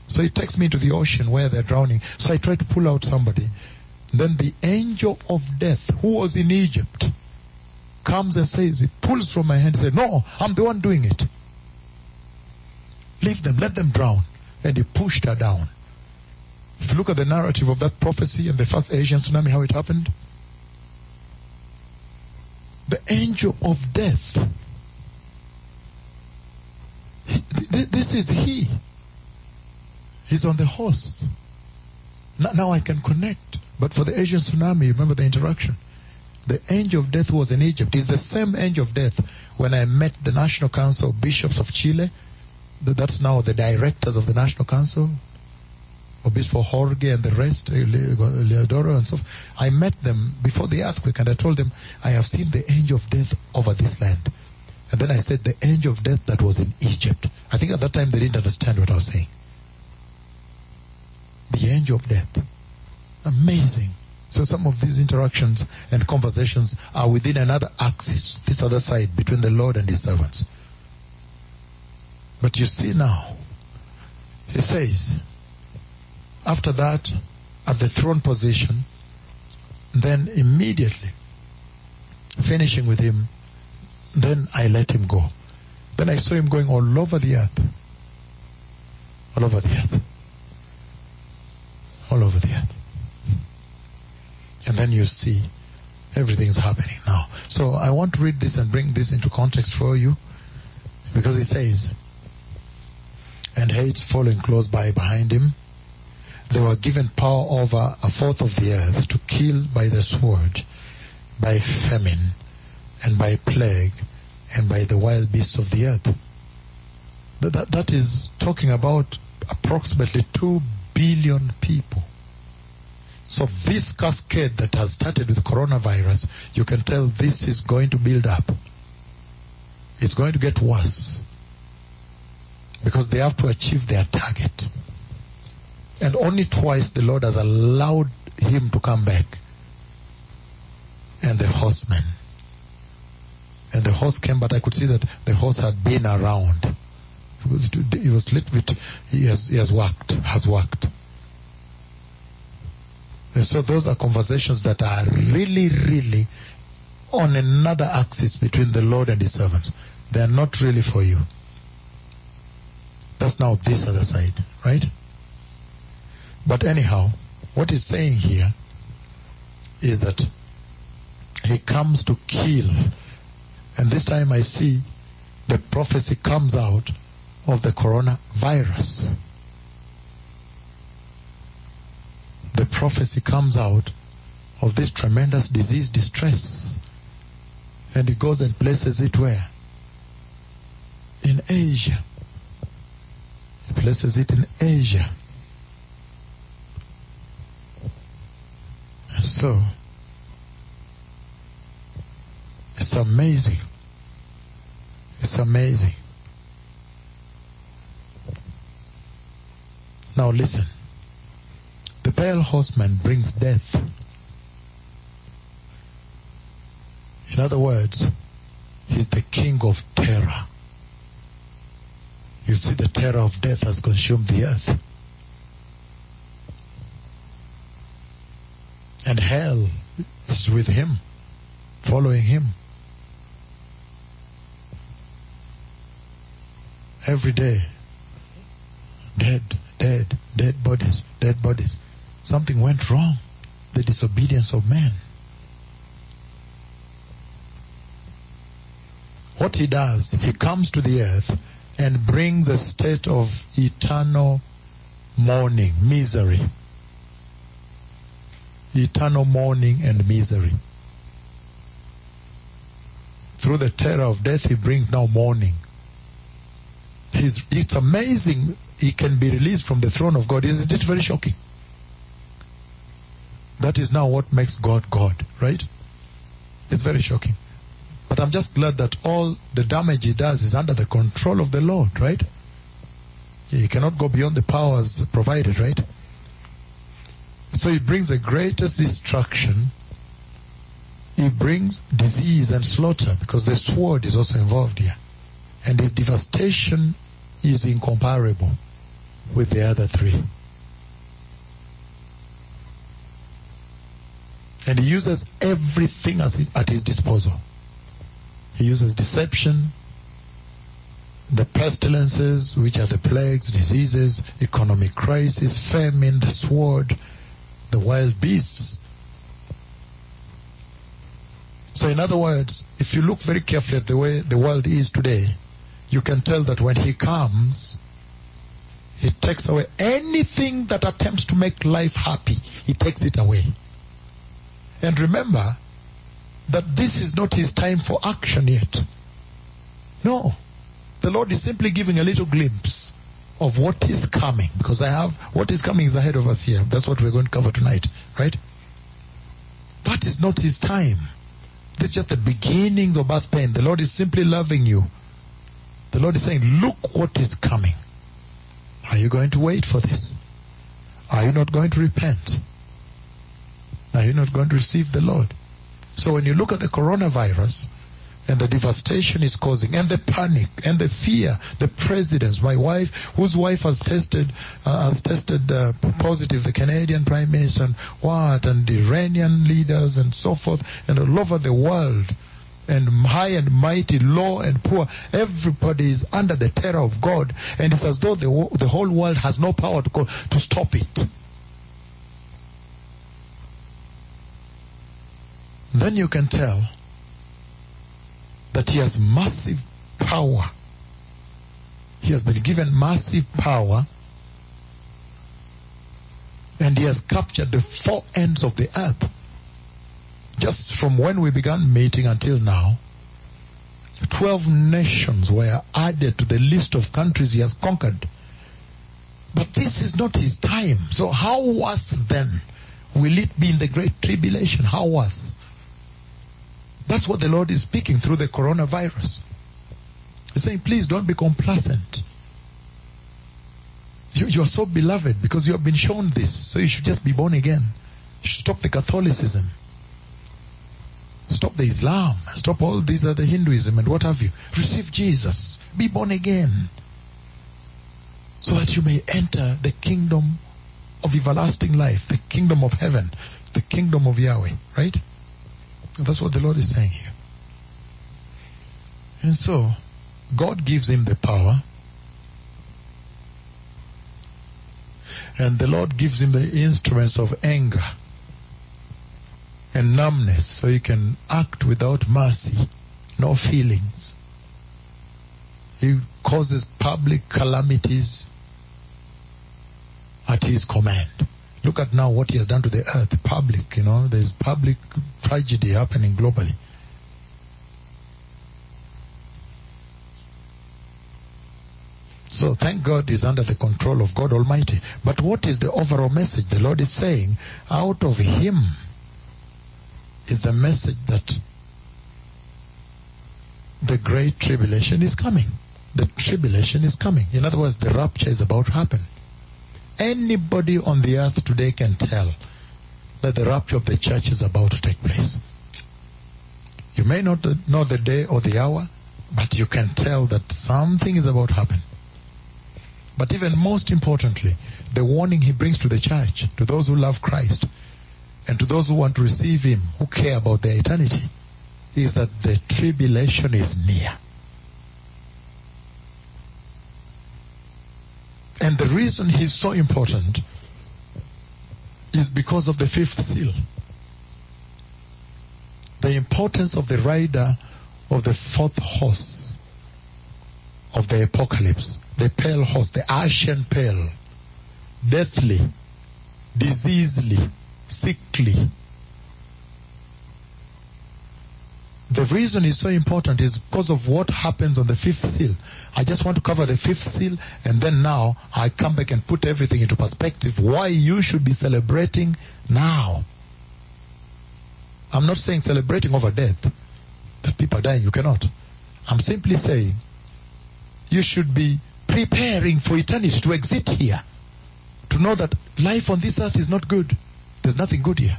So it takes me to the ocean where they're drowning. So I try to pull out somebody. Then the angel of death, who was in Egypt, comes and says, he pulls from my hand and says, no, I'm the one doing it. Leave them, let them drown. And he pushed her down. If you look at the narrative of that prophecy and the first Asian tsunami, how it happened, the angel of death this is he. He's on the horse. Now I can connect. But for the Asian tsunami, remember the interaction. The angel of death was in Egypt. He's the same angel of death when I met the National Council of Bishops of Chile. That's now the directors of the National Council. Obispo Jorge and the rest, uh, Leodoro and so forth. I met them before the earthquake and I told them, I have seen the angel of death over this land. And then I said the angel of death that was in Egypt. I think at that time they didn't understand what I was saying. The angel of death. Amazing. So some of these interactions and conversations are within another axis, this other side between the Lord and his servants. But you see now, he says, after that, at the throne position, then immediately finishing with him, then I let him go. Then I saw him going all over the earth. All over the earth. All over the earth. And then you see everything's happening now. So I want to read this and bring this into context for you because it says, and hate following close by behind him, they were given power over a fourth of the earth to kill by the sword, by famine, and by plague, and by the wild beasts of the earth. That, that, that is talking about approximately two billion people. So this cascade that has started with coronavirus, you can tell this is going to build up. It's going to get worse. Because they have to achieve their target. And only twice the Lord has allowed him to come back. And the horseman. And the horse came, but I could see that the horse had been around. Was, was a little bit, he has, he has worked, has worked. And so those are conversations that are really, really on another axis between the Lord and his servants. They are not really for you. That's now this other side, right? But anyhow, what he's saying here is that he comes to kill. And this time I see the prophecy comes out of the coronavirus. The prophecy comes out of this tremendous disease distress. And he goes and places it where? In Asia. Places it in Asia. And so, it's amazing. It's amazing. Now listen. The pale horseman brings death. In other words, he's the king of terror. You see the terror of death has consumed the earth. And hell is with him, following him. Every day, dead, dead, dead bodies, dead bodies. Something went wrong. The disobedience of man. What he does, he comes to the earth and brings a state of eternal mourning, misery. Eternal mourning and misery. Through the terror of death, he brings now mourning. He's, it's amazing he can be released from the throne of God. Isn't it very shocking? That is now what makes God God, right? It's very shocking. But I'm just glad that all the damage he does is under the control of the Lord, right? He cannot go beyond the powers provided, right? So he brings the greatest destruction. He brings disease and slaughter because the sword is also involved here. And his devastation is incomparable with the other three. And he uses everything at his disposal. He uses deception, the pestilences, which are the plagues, diseases, economic crisis, famine, the sword, the wild beasts. So in other words, if you look very carefully at the way the world is today, you can tell that when he comes, he takes away anything that attempts to make life happy. He takes it away. And remember that this is not his time for action yet. No. The Lord is simply giving a little glimpse of what is coming because I have what is coming is ahead of us here. That's what we're going to cover tonight, right? That is not his time. This is just the beginnings of birth pain. The Lord is simply loving you. The Lord is saying, look what is coming. Are you going to wait for this? Are you not going to repent? Are you not going to receive the Lord? So when you look at the coronavirus and the devastation it's causing and the panic and the fear, the presidents, my wife, whose wife has tested, uh, has tested uh, positive, the Canadian Prime Minister and what, and the Iranian leaders and so forth, and all over the world, and high and mighty, low and poor, everybody is under the terror of God, and it's as though the, the whole world has no power to, to stop it. Then you can tell that he has massive power. He has been given massive power and he has captured the four ends of the earth. Just from when we began meeting until now, 12 nations were added to the list of countries he has conquered. But this is not his time. So how worse then will it be in the great tribulation? How worse? That's what the Lord is speaking through the coronavirus. He's saying, please don't be complacent. You, you are so beloved because you have been shown this, so you should just be born again. Stop the Catholicism. Stop the Islam. Stop all these other Hinduism and what have you. Receive Jesus. Be born again. So that you may enter the kingdom of everlasting life, the kingdom of heaven, the kingdom of Yahweh, right? That's what the Lord is saying here. And so, God gives him the power, and the Lord gives him the instruments of anger and numbness so he can act without mercy, no feelings. He causes public calamities at his command. Look at now what he has done to the earth, public, you know, there's public tragedy happening globally. So thank God is under the control of God Almighty. But what is the overall message? The Lord is saying, out of Him is the message that the great tribulation is coming. The tribulation is coming. In other words, the rapture is about to happen. Anybody on the earth today can tell that the rapture of the church is about to take place. You may not know the day or the hour, but you can tell that something is about to happen. But even most importantly, the warning he brings to the church, to those who love Christ, and to those who want to receive him, who care about their eternity, is that the tribulation is near. And the reason he's so important is because of the fifth seal. The importance of the rider of the fourth horse of the apocalypse, the pale horse, the ashen pale, deathly, diseasely, sickly. The reason is so important is because of what happens on the fifth seal. I just want to cover the fifth seal and then now I come back and put everything into perspective why you should be celebrating now. I'm not saying celebrating over death, that people are dying, you cannot. I'm simply saying you should be preparing for eternity to exit here. To know that life on this earth is not good. There's nothing good here.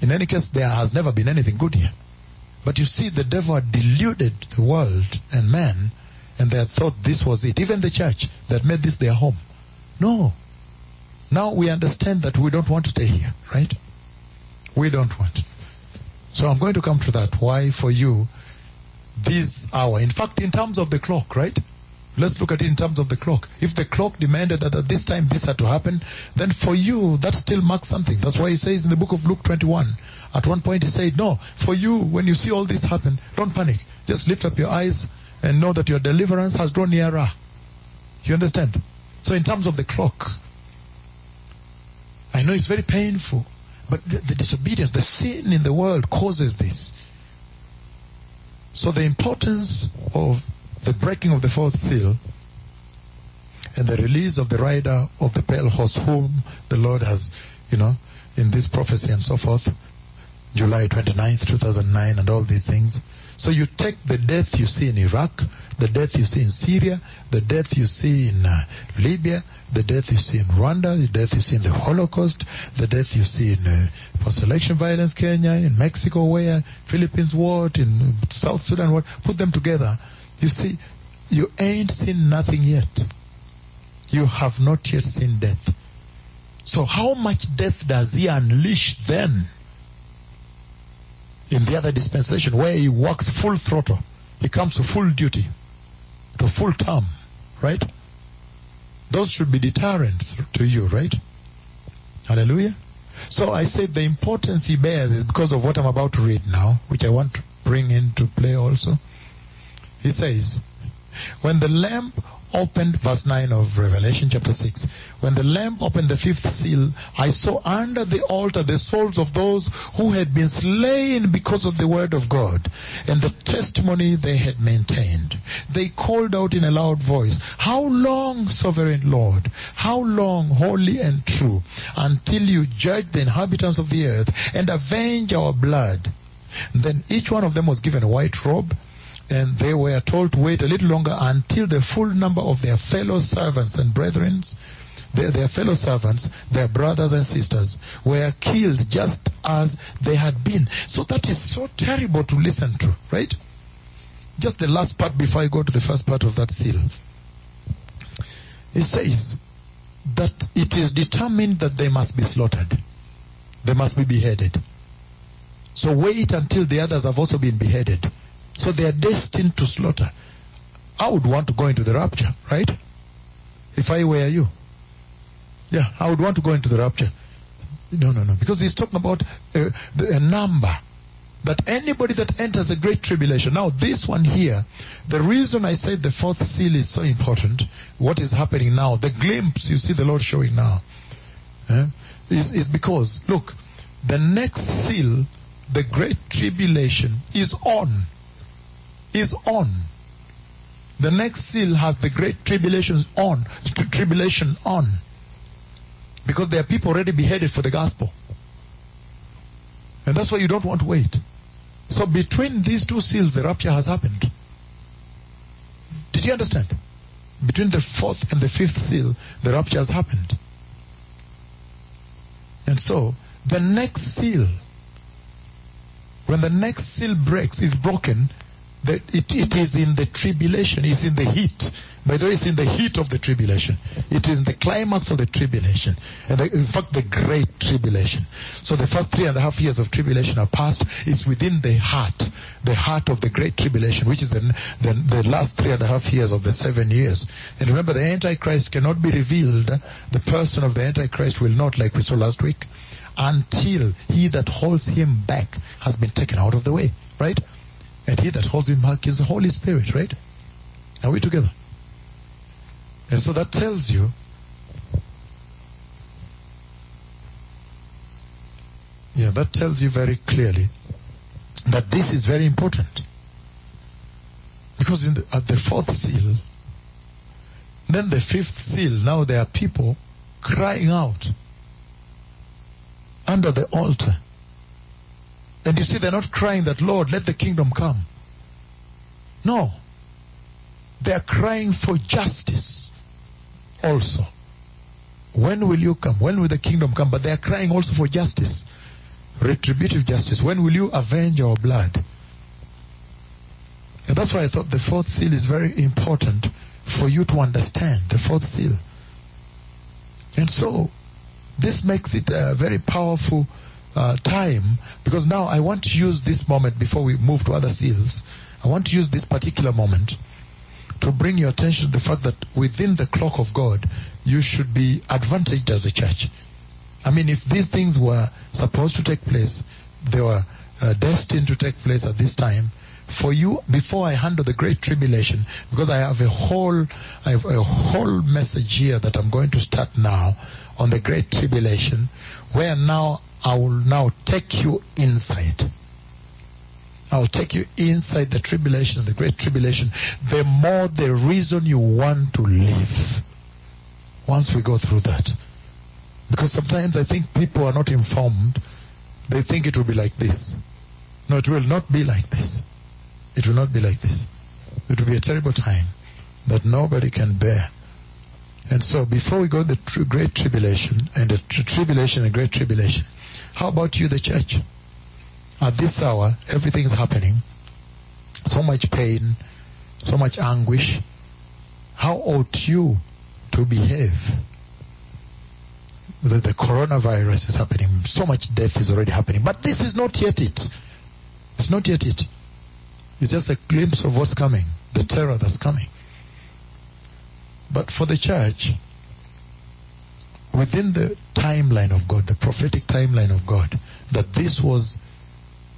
In any case, there has never been anything good here. But you see, the devil had deluded the world and man, and they thought this was it. Even the church that made this their home. No. Now we understand that we don't want to stay here, right? We don't want. So I'm going to come to that. Why for you this hour? In fact, in terms of the clock, right? Let's look at it in terms of the clock. If the clock demanded that at this time this had to happen, then for you that still marks something. That's why he says in the book of Luke 21, at one point he said, no, for you when you see all this happen, don't panic. Just lift up your eyes and know that your deliverance has drawn nearer. You understand? So in terms of the clock, I know it's very painful, but the, the disobedience, the sin in the world causes this. So the importance of the breaking of the fourth seal and the release of the rider of the pale horse whom the Lord has, you know, in this prophecy and so forth, July 29th, 2009 and all these things. So you take the death you see in Iraq, the death you see in Syria, the death you see in uh, Libya, the death you see in Rwanda, the death you see in the Holocaust, the death you see in uh, post-election violence Kenya, in Mexico where, Philippines what, in South Sudan what, put them together. You see, you ain't seen nothing yet. You have not yet seen death. So how much death does he unleash then? In the other dispensation where he works full throttle. He comes to full duty. To full term. Right? Those should be deterrents to you, right? Hallelujah. So I said the importance he bears is because of what I'm about to read now, which I want to bring into play also. He says, when the lamb opened, verse 9 of Revelation chapter 6, when the lamb opened the fifth seal, I saw under the altar the souls of those who had been slain because of the word of God and the testimony they had maintained. They called out in a loud voice, How long, sovereign Lord? How long, holy and true, until you judge the inhabitants of the earth and avenge our blood? Then each one of them was given a white robe and they were told to wait a little longer until the full number of their fellow servants and brethren, their, their, fellow servants, their brothers and sisters, were killed just as they had been. So that is so terrible to listen to, right? Just the last part before I go to the first part of that seal. It says that it is determined that they must be slaughtered. They must be beheaded. So wait until the others have also been beheaded. So they are destined to slaughter. I would want to go into the rapture, right? If I were you. Yeah, I would want to go into the rapture. No, no, no. Because he's talking about a, a number. That anybody that enters the great tribulation. Now, this one here, the reason I said the fourth seal is so important, what is happening now, the glimpse you see the Lord showing now, eh, is, is because, look, the next seal, the great tribulation, is on is on. The next seal has the great tribulation on, tribulation on. Because there are people already beheaded for the gospel. And that's why you don't want to wait. So between these two seals, the rapture has happened. Did you understand? Between the fourth and the fifth seal, the rapture has happened. And so, the next seal, when the next seal breaks, is broken, that it, it is in the tribulation, it's in the heat. By the way, it's in the heat of the tribulation. It is in the climax of the tribulation. And the, in fact, the great tribulation. So the first three and a half years of tribulation are past. It's within the heart, the heart of the great tribulation, which is the, the, the last three and a half years of the seven years. And remember, the Antichrist cannot be revealed. The person of the Antichrist will not, like we saw last week, until he that holds him back has been taken out of the way. Right? And he that holds him back is the Holy Spirit, right? Are we together? And so that tells you yeah, that tells you very clearly that this is very important. Because the, at the fourth seal, then the fifth seal, now there are people crying out under the altar and you see, they're not crying that, Lord, let the kingdom come. No. They're crying for justice also. When will you come? When will the kingdom come? But they're crying also for justice. Retributive justice. When will you avenge our blood? And that's why I thought the fourth seal is very important for you to understand. The fourth seal. And so, this makes it a very powerful uh, time because now I want to use this moment before we move to other seals. I want to use this particular moment to bring your attention to the fact that within the clock of God, you should be advantaged as a church. I mean, if these things were supposed to take place, they were uh, destined to take place at this time. For you, before I handle the great tribulation, because I have a whole, I have a whole message here that I'm going to start now on the great tribulation, where now I will now take you inside. I'll take you inside the tribulation, the great tribulation, the more the reason you want to live. Once we go through that. Because sometimes I think people are not informed they think it will be like this. No, it will not be like this. It will not be like this. It will be a terrible time that nobody can bear. And so before we go to the great tribulation and the tr- tribulation and great tribulation, how about you, the church? At this hour, everything is happening. So much pain, so much anguish. How ought you to behave? The, the coronavirus is happening. So much death is already happening. But this is not yet it. It's not yet it. It's just a glimpse of what's coming, the terror that's coming. But for the church, within the timeline of God, the prophetic timeline of God, that this was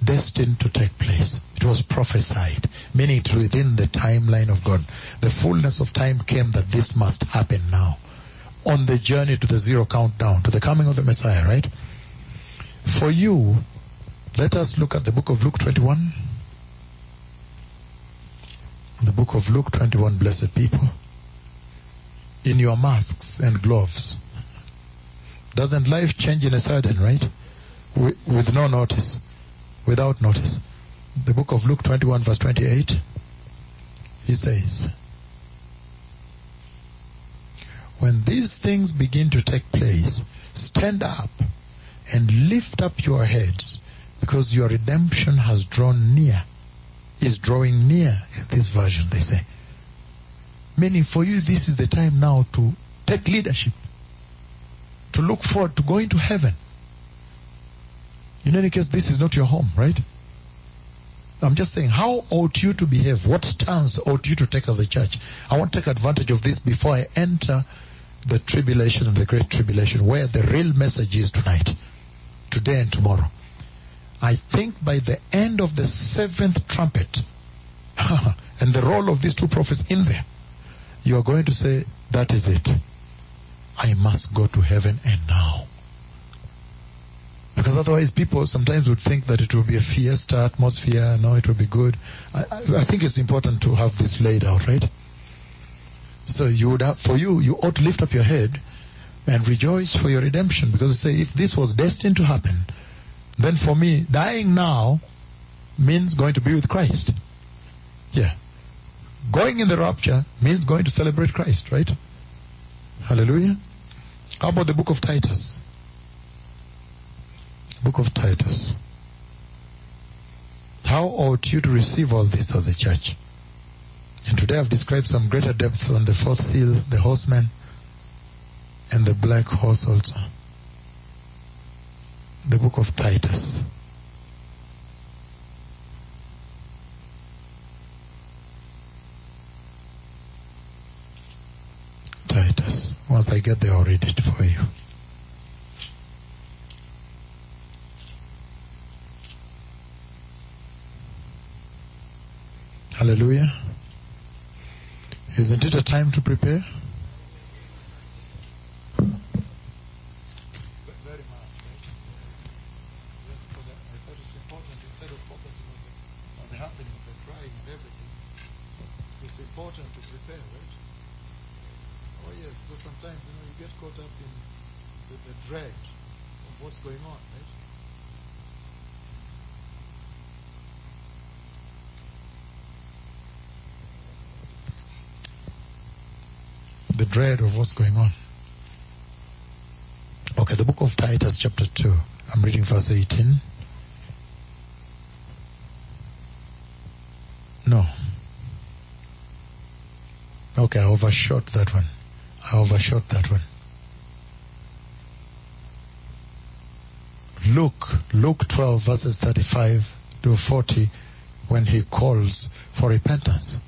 destined to take place. It was prophesied, meaning it within the timeline of God. The fullness of time came that this must happen now. On the journey to the zero countdown, to the coming of the Messiah, right? For you, let us look at the book of Luke 21. The book of Luke 21, blessed people. In your masks and gloves. Doesn't life change in a sudden, right? With, no notice without notice. The book of Luke 21 verse 28, he says, When these things begin to take place, stand up and lift up your heads because your redemption has drawn near. Is drawing near in this version, they say. Meaning for you, this is the time now to take leadership, to look forward to going to heaven. In any case, this is not your home, right? I'm just saying, how ought you to behave? What stance ought you to take as a church? I want to take advantage of this before I enter the tribulation and the great tribulation, where the real message is tonight, today and tomorrow. I think by the end of the seventh trumpet, and the role of these two prophets in there, you are going to say, that is it. I must go to heaven and now. Because otherwise people sometimes would think that it will be a fiesta atmosphere, no, it will be good. I, I, think it's important to have this laid out, right? So you would have, for you, you ought to lift up your head and rejoice for your redemption because say if this was destined to happen, then for me, dying now means going to be with Christ. Yeah. Going in the rapture means going to celebrate Christ, right? Hallelujah. How about the book of Titus? Book of Titus. How ought you to receive all this as a church? And today I've described some greater depths on the fourth seal, the horseman, and the black horse also. The book of Titus. Titus. Once I get there, I'll read it for you. Hallelujah. Isn't it a time to prepare? Very much, right? Because I, I thought it's important instead of focusing on the, on the happening, the crying and everything, it's important to prepare, right? Oh yes, because sometimes, you know, you get caught up in the, the dread of what's going on, right? The dread of what's going on. Okay, the book of Titus chapter 2. I'm reading verse 18. No. Okay, I overshot that one. I overshot that one. Luke, Luke 12 verses 35 to 40 when he calls for repentance.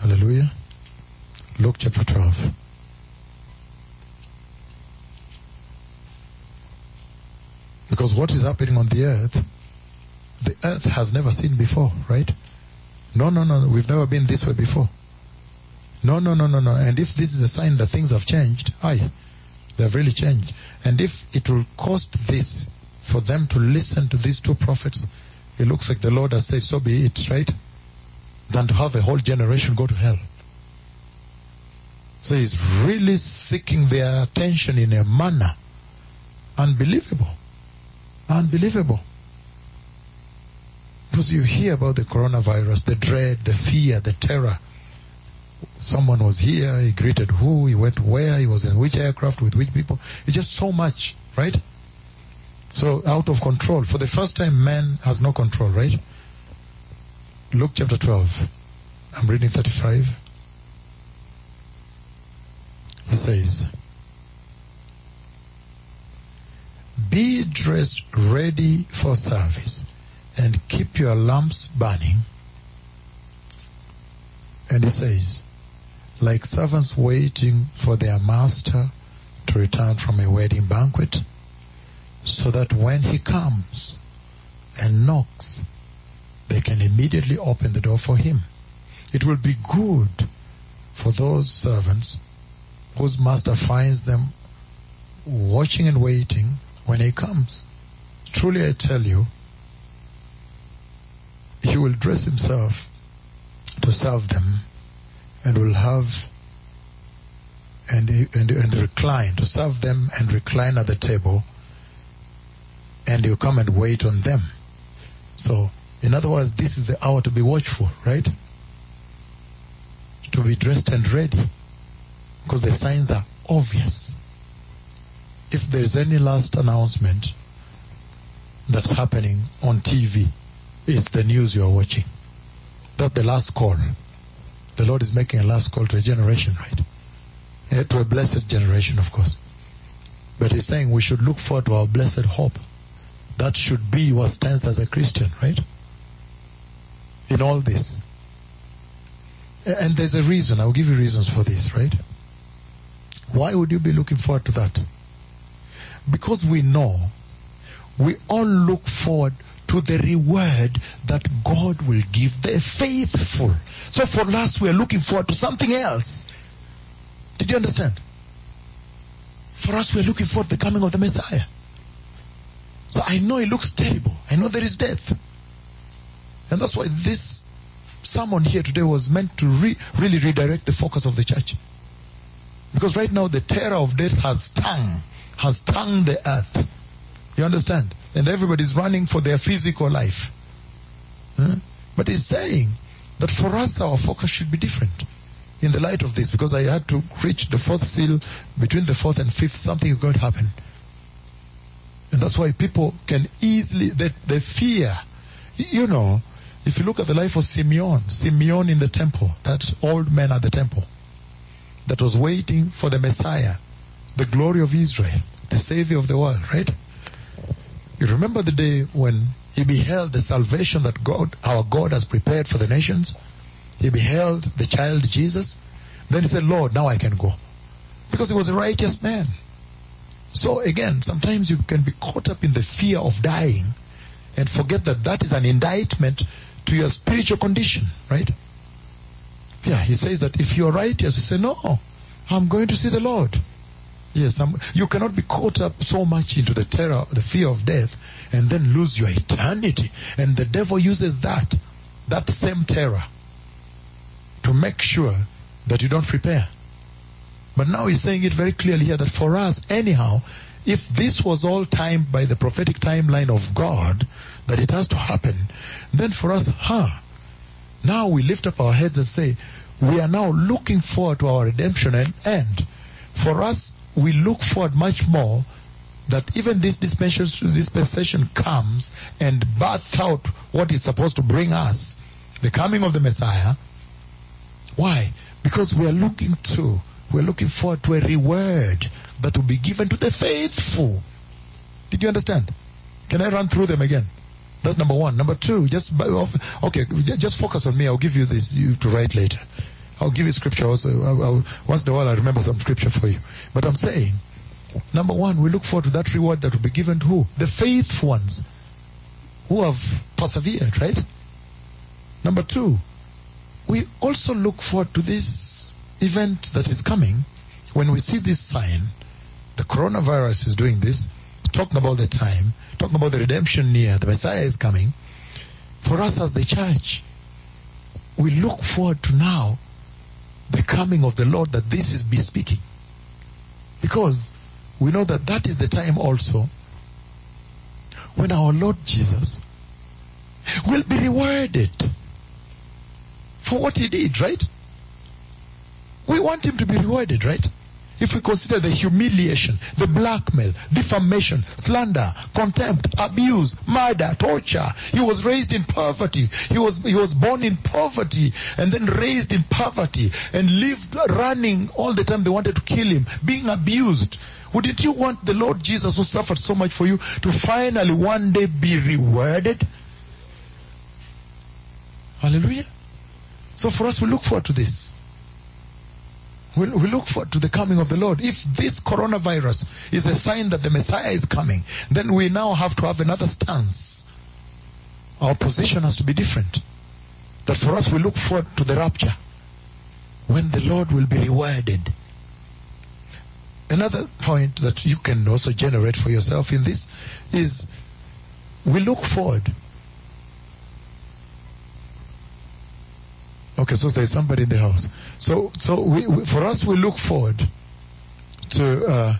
Hallelujah. Luke chapter 12. Because what is happening on the earth, the earth has never seen before, right? No, no, no, we've never been this way before. No, no, no, no, no. And if this is a sign that things have changed, aye, they've really changed. And if it will cost this for them to listen to these two prophets, it looks like the Lord has said, so be it, right? Than to have a whole generation go to hell. So he's really seeking their attention in a manner Unbelievable. Unbelievable. Because you hear about the coronavirus, the dread, the fear, the terror. Someone was here, he greeted who, he went where, he was in which aircraft with which people. It's just so much, right? So out of control. For the first time, man has no control, right? Luke chapter 12. I'm reading 35. He says, Be dressed ready for service and keep your lamps burning. And he says, like servants waiting for their master to return from a wedding banquet, so that when he comes and knocks, they can immediately open the door for him. It will be good for those servants whose master finds them watching and waiting when he comes. Truly I tell you, he will dress himself to serve them and will have and, and, and recline, to serve them and recline at the table and he'll come and wait on them. So, in other words, this is the hour to be watchful, right? To be dressed and ready. Because the signs are obvious. If there's any last announcement that's happening on TV, it's the news you are watching. That's the last call. The Lord is making a last call to a generation, right? To a blessed generation, of course. But He's saying we should look forward to our blessed hope. That should be what stands as a Christian, right? In all this. And there's a reason. I'll give you reasons for this, right? Why would you be looking forward to that? Because we know, we all look forward to the reward that God will give the faithful. So for us, we are looking forward to something else. Did you understand? For us, we are looking forward to the coming of the Messiah. So I know it looks terrible. I know there is death. And that's why this sermon here today was meant to re- really redirect the focus of the church. Because right now the terror of death has stung, has stung the earth. You understand? And everybody's running for their physical life. Huh? But he's saying that for us our focus should be different in the light of this because I had to reach the fourth seal between the fourth and fifth something is going to happen. And that's why people can easily, they, they fear. You know, if you look at the life of Simeon, Simeon in the temple, that old man at the temple, that was waiting for the Messiah, the glory of Israel, the Savior of the world, right? You remember the day when he beheld the salvation that God, our God has prepared for the nations? He beheld the child Jesus. Then he said, Lord, now I can go. Because he was a righteous man. So again, sometimes you can be caught up in the fear of dying and forget that that is an indictment to your spiritual condition, right? Yeah, he says that if you are righteous, you say, no, I'm going to see the Lord. Yes, I'm, you cannot be caught up so much into the terror, the fear of death, and then lose your eternity. And the devil uses that, that same terror, to make sure that you don't prepare. But now he's saying it very clearly here that for us, anyhow, if this was all timed by the prophetic timeline of God, that it has to happen, then for us, huh, now we lift up our heads and say, we are now looking forward to our redemption and end. For us, we look forward much more that even this dispensation, comes and births out what is supposed to bring us, the coming of the Messiah. Why? Because we are looking to, we're looking forward to a reward that will be given to the faithful. Did you understand? Can I run through them again? That's number one. Number two, just okay, just focus on me. I'll give you this you to write later. I'll give you scripture also. I'll, I'll, once in a while, I remember some scripture for you. But I'm saying, number one, we look forward to that reward that will be given to who? The faithful ones who have persevered, right? Number two, we also look forward to this event that is coming when we see this sign. The coronavirus is doing this, talking about the time, talking about the redemption near, the Messiah is coming. For us as the church, we look forward to now the coming of the Lord that this is be speaking. Because we know that that is the time also when our Lord Jesus will be rewarded for what he did, right? We want him to be rewarded, right? If we consider the humiliation, the blackmail, defamation, slander, contempt, abuse, murder, torture. He was raised in poverty. He was, he was born in poverty and then raised in poverty and lived running all the time. They wanted to kill him, being abused. Wouldn't you want the Lord Jesus who suffered so much for you to finally one day be rewarded? Hallelujah. So for us, we look forward to this. We, look forward to the coming of the Lord. If this coronavirus is a sign that the Messiah is coming, then we now have to have another stance. Our position has to be different. That for us, we look forward to the rapture when the Lord will be rewarded. Another point that you can also generate for yourself in this is we look forward. Okay, so there's somebody in the house. So, so we, we, for us, we look forward to. Uh,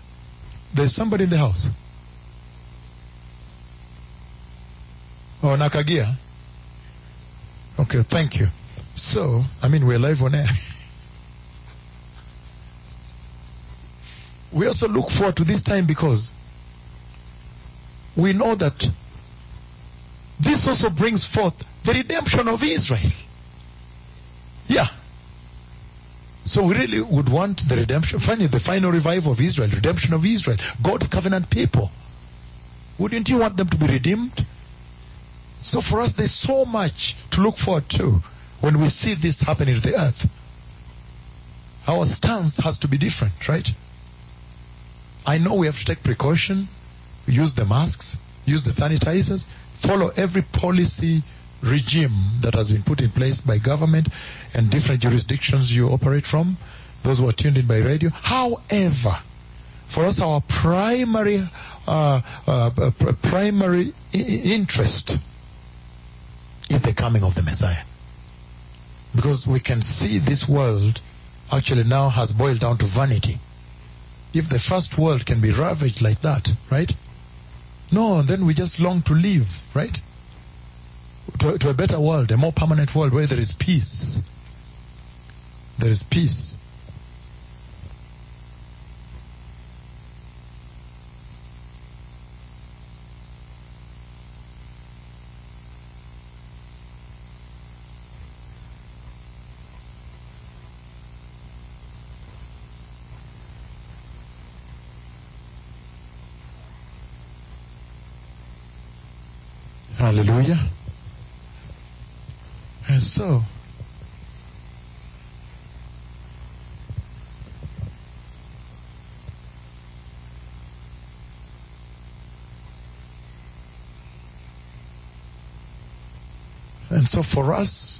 there's somebody in the house. Oh, Nakagia. Okay, thank you. So, I mean, we're live on air. we also look forward to this time because we know that this also brings forth the redemption of Israel. Yeah. So we really would want the redemption, finally the final revival of Israel, redemption of Israel, God's covenant people. Wouldn't you want them to be redeemed? So for us, there's so much to look forward to when we see this happening to the earth. Our stance has to be different, right? I know we have to take precaution, use the masks, use the sanitizers, follow every policy regime that has been put in place by government and different jurisdictions you operate from, those who are tuned in by radio. However, for us, our primary uh, uh, pr- primary interest is the coming of the Messiah, because we can see this world actually now has boiled down to vanity. If the first world can be ravaged like that, right? No, then we just long to live, right? To, to a better world, a more permanent world where there is peace. There is peace. Hallelujah. And so, and so for us,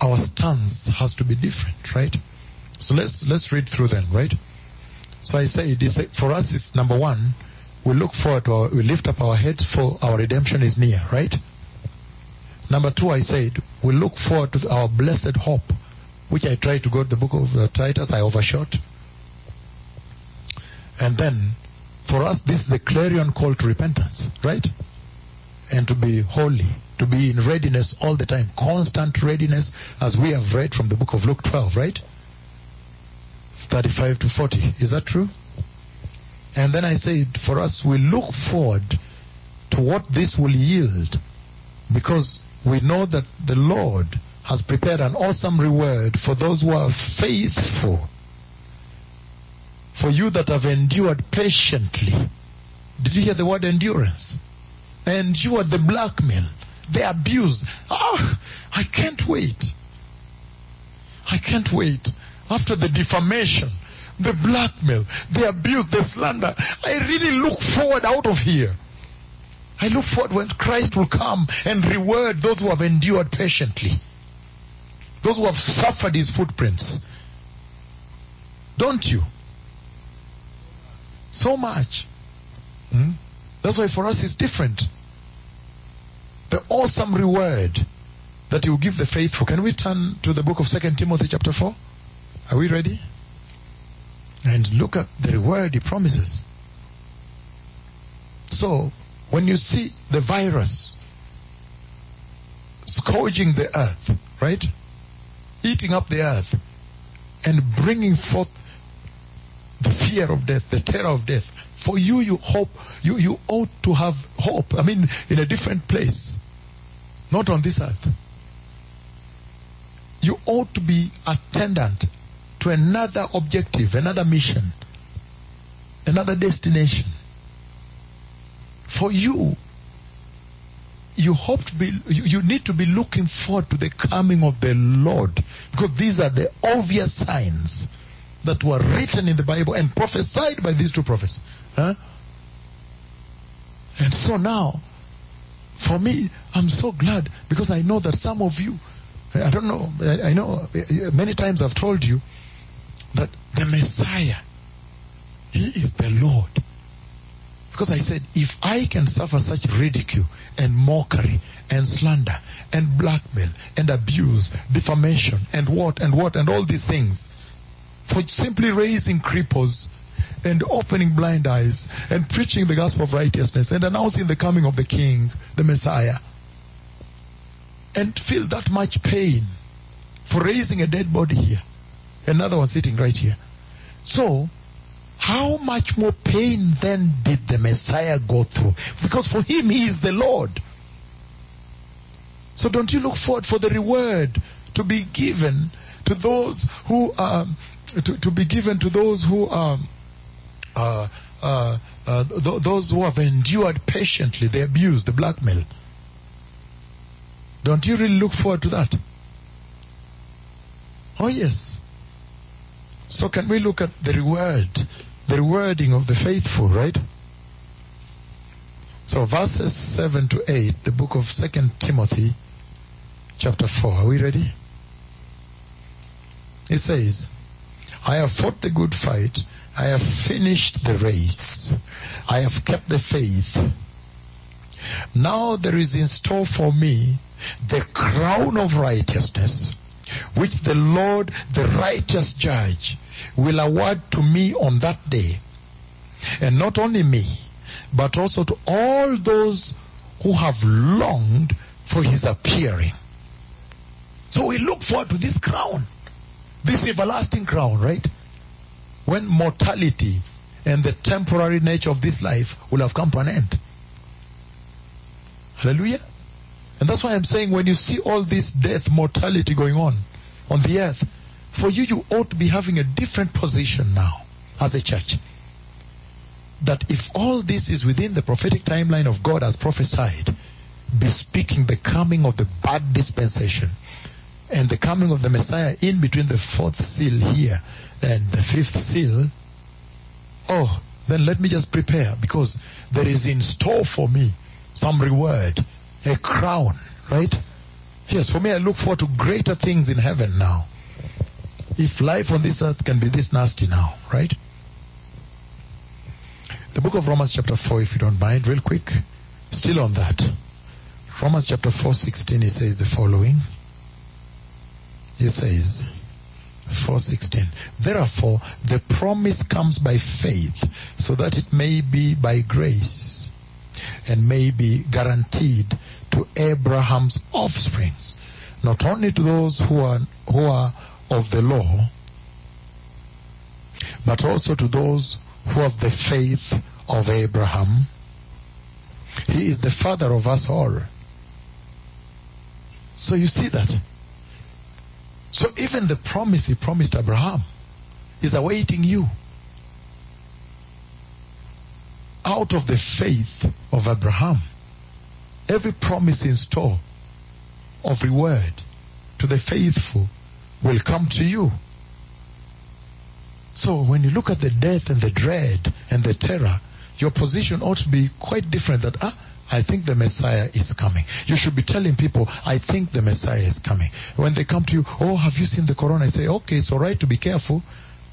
our stance has to be different, right? So let's let's read through them, right? So I say, for us, it's number one. We look forward to our, we lift up our heads for our redemption is near, right? Number two, I said, we look forward to our blessed hope, which I tried to go to the book of uh, Titus, I overshot. And then, for us, this is the clarion call to repentance, right? And to be holy, to be in readiness all the time, constant readiness, as we have read from the book of Luke 12, right? 35 to 40. Is that true? And then I said, for us, we look forward to what this will yield because we know that the Lord has prepared an awesome reward for those who are faithful. For you that have endured patiently. Did you hear the word endurance? Endured the blackmail, the abuse. Oh, I can't wait. I can't wait. After the defamation, the blackmail, the abuse, the slander, I really look forward out of here. I look forward when Christ will come and reward those who have endured patiently. Those who have suffered his footprints. Don't you? So much. Hmm? That's why for us it's different. The awesome reward that will give the faithful. Can we turn to the book of 2 Timothy chapter 4? Are we ready? And look at the reward he promises. so, when you see the virus scourging the earth, right? Eating up the earth and bringing forth the fear of death, the terror of death. For you, you hope, you, you ought to have hope. I mean, in a different place. Not on this earth. You ought to be attendant to another objective, another mission, another destination. For you, you hope to be, you, you need to be looking forward to the coming of the Lord because these are the obvious signs that were written in the Bible and prophesied by these two prophets. Huh? And so now, for me, I'm so glad because I know that some of you, I don't know, I, I know many times I've told you that the Messiah, He is the Lord. Because I said, if I can suffer such ridicule and mockery and slander and blackmail and abuse, defamation and what and what and all these things for simply raising cripples and opening blind eyes and preaching the gospel of righteousness and announcing the coming of the King, the Messiah, and feel that much pain for raising a dead body here, another one sitting right here. So, how much more pain then did the Messiah go through? Because for him, he is the Lord. So don't you look forward for the reward to be given to those who um, to, to be given to those who um, uh, uh, uh, th- those who have endured patiently the abuse, the blackmail. Don't you really look forward to that? Oh yes. So can we look at the reward, the rewarding of the faithful, right? So verses 7 to 8, the book of 2 Timothy, chapter 4. Are we ready? It says, I have fought the good fight. I have finished the race. I have kept the faith. Now there is in store for me the crown of righteousness, which the Lord, the righteous judge, will award to me on that day. And not only me, but also to all those who have longed for his appearing. So we look forward to this crown, this everlasting crown, right? When mortality and the temporary nature of this life will have come to an end. Hallelujah. And that's why I'm saying when you see all this death, mortality going on on the earth, for you, you ought to be having a different position now as a church. That if all this is within the prophetic timeline of God as prophesied, bespeaking the coming of the bad dispensation and the coming of the Messiah in between the fourth seal here and the fifth seal, oh, then let me just prepare because there is in store for me some reward, a crown, right? Yes, for me I look forward to greater things in heaven now. If life on this earth can be this nasty now, right? The book of Romans chapter 4, if you don't mind, real quick. Still on that. Romans chapter 4, 16, it says the following. It says, 416. Therefore, the promise comes by faith, so that it may be by grace, and may be guaranteed to Abraham's offsprings, not only to those who are, who are of the law, but also to those who have the faith of Abraham. He is the father of us all. So you see that. So even the promise he promised Abraham is awaiting you. Out of the faith of Abraham, every promise in store of reward to the faithful will come to you. So when you look at the death and the dread and the terror, your position ought to be quite different that, ah, I think the Messiah is coming. You should be telling people, I think the Messiah is coming. When they come to you, oh, have you seen the corona? I say, okay, it's alright to be careful.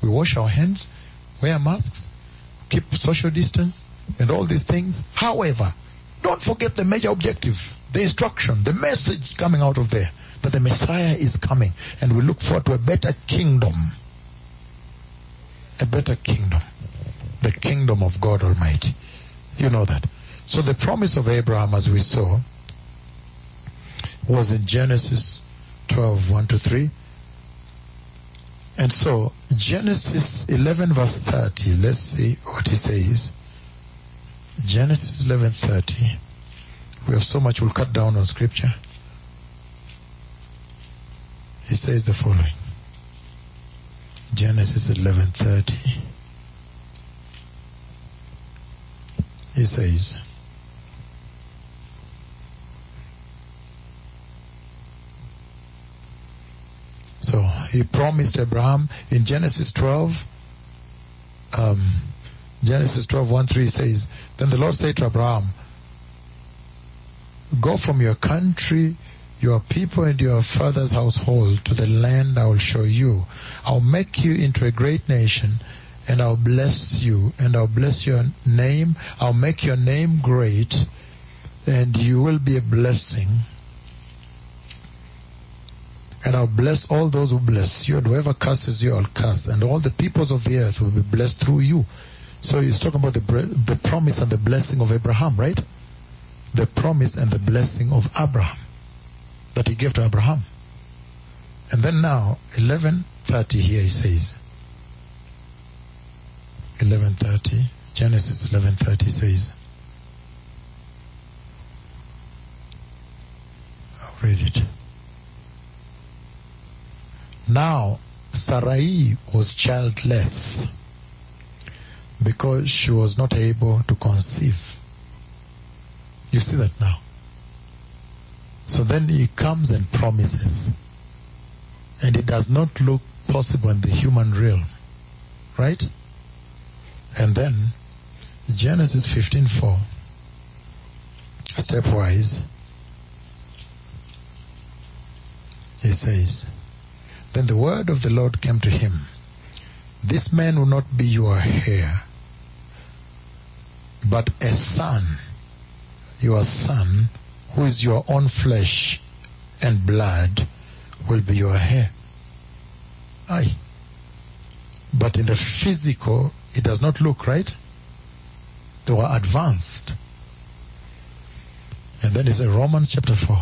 We wash our hands, wear masks, keep social distance, and all these things. However, don't forget the major objective, the instruction, the message coming out of there, that the Messiah is coming, and we look forward to a better kingdom. A better kingdom. The kingdom of God Almighty. You know that. So the promise of Abraham, as we saw, was in Genesis 12, 1 to 3. And so, Genesis 11 verse 30, let's see what he says. Genesis 11:30. We have so much we'll cut down on scripture. He says the following. Genesis 11:30. He says, So he promised Abraham in Genesis 12, um, Genesis 12, 1 3 says, Then the Lord said to Abraham, Go from your country, your people and your father's household to the land I will show you. I'll make you into a great nation and I'll bless you and I'll bless your name. I'll make your name great and you will be a blessing. And I'll bless all those who bless you and whoever curses you I'll curse and all the peoples of the earth will be blessed through you. So he's talking about the, the promise and the blessing of Abraham, right? The promise and the blessing of Abraham that he gave to Abraham. And then now, 11.30 here he says, 11.30, Genesis 11.30 says, I'll read it. Now, Sarai was childless because she was not able to conceive. You see that now. So then he comes and promises. And it does not look possible in the human realm. Right? And then Genesis 15:4 stepwise he says then the word of the Lord came to him this man will not be your heir but a son your son who is your own flesh and blood will be your heir aye but in the physical it does not look right. They were advanced. And then it's Romans chapter 4,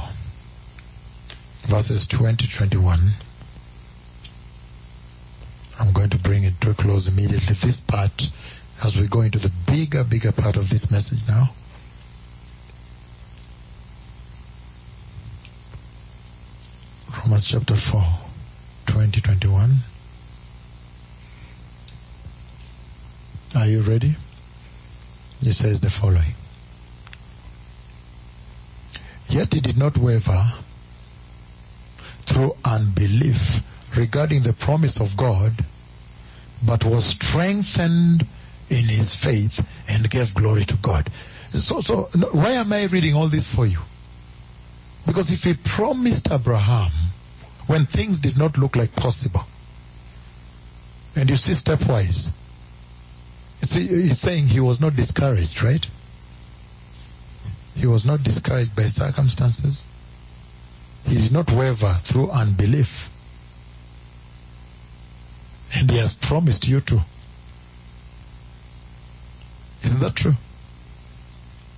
verses 20 21. I'm going to bring it to a close immediately. This part, as we go into the bigger, bigger part of this message now. Romans chapter 4, 20 21. Are you ready? He says the following. Yet he did not waver through unbelief regarding the promise of God, but was strengthened in his faith and gave glory to God. So, so why am I reading all this for you? Because if he promised Abraham when things did not look like possible, and you see stepwise, you See, he's saying he was not discouraged, right? He was not discouraged by circumstances. He did not waver through unbelief. And he has promised you too. Isn't that true?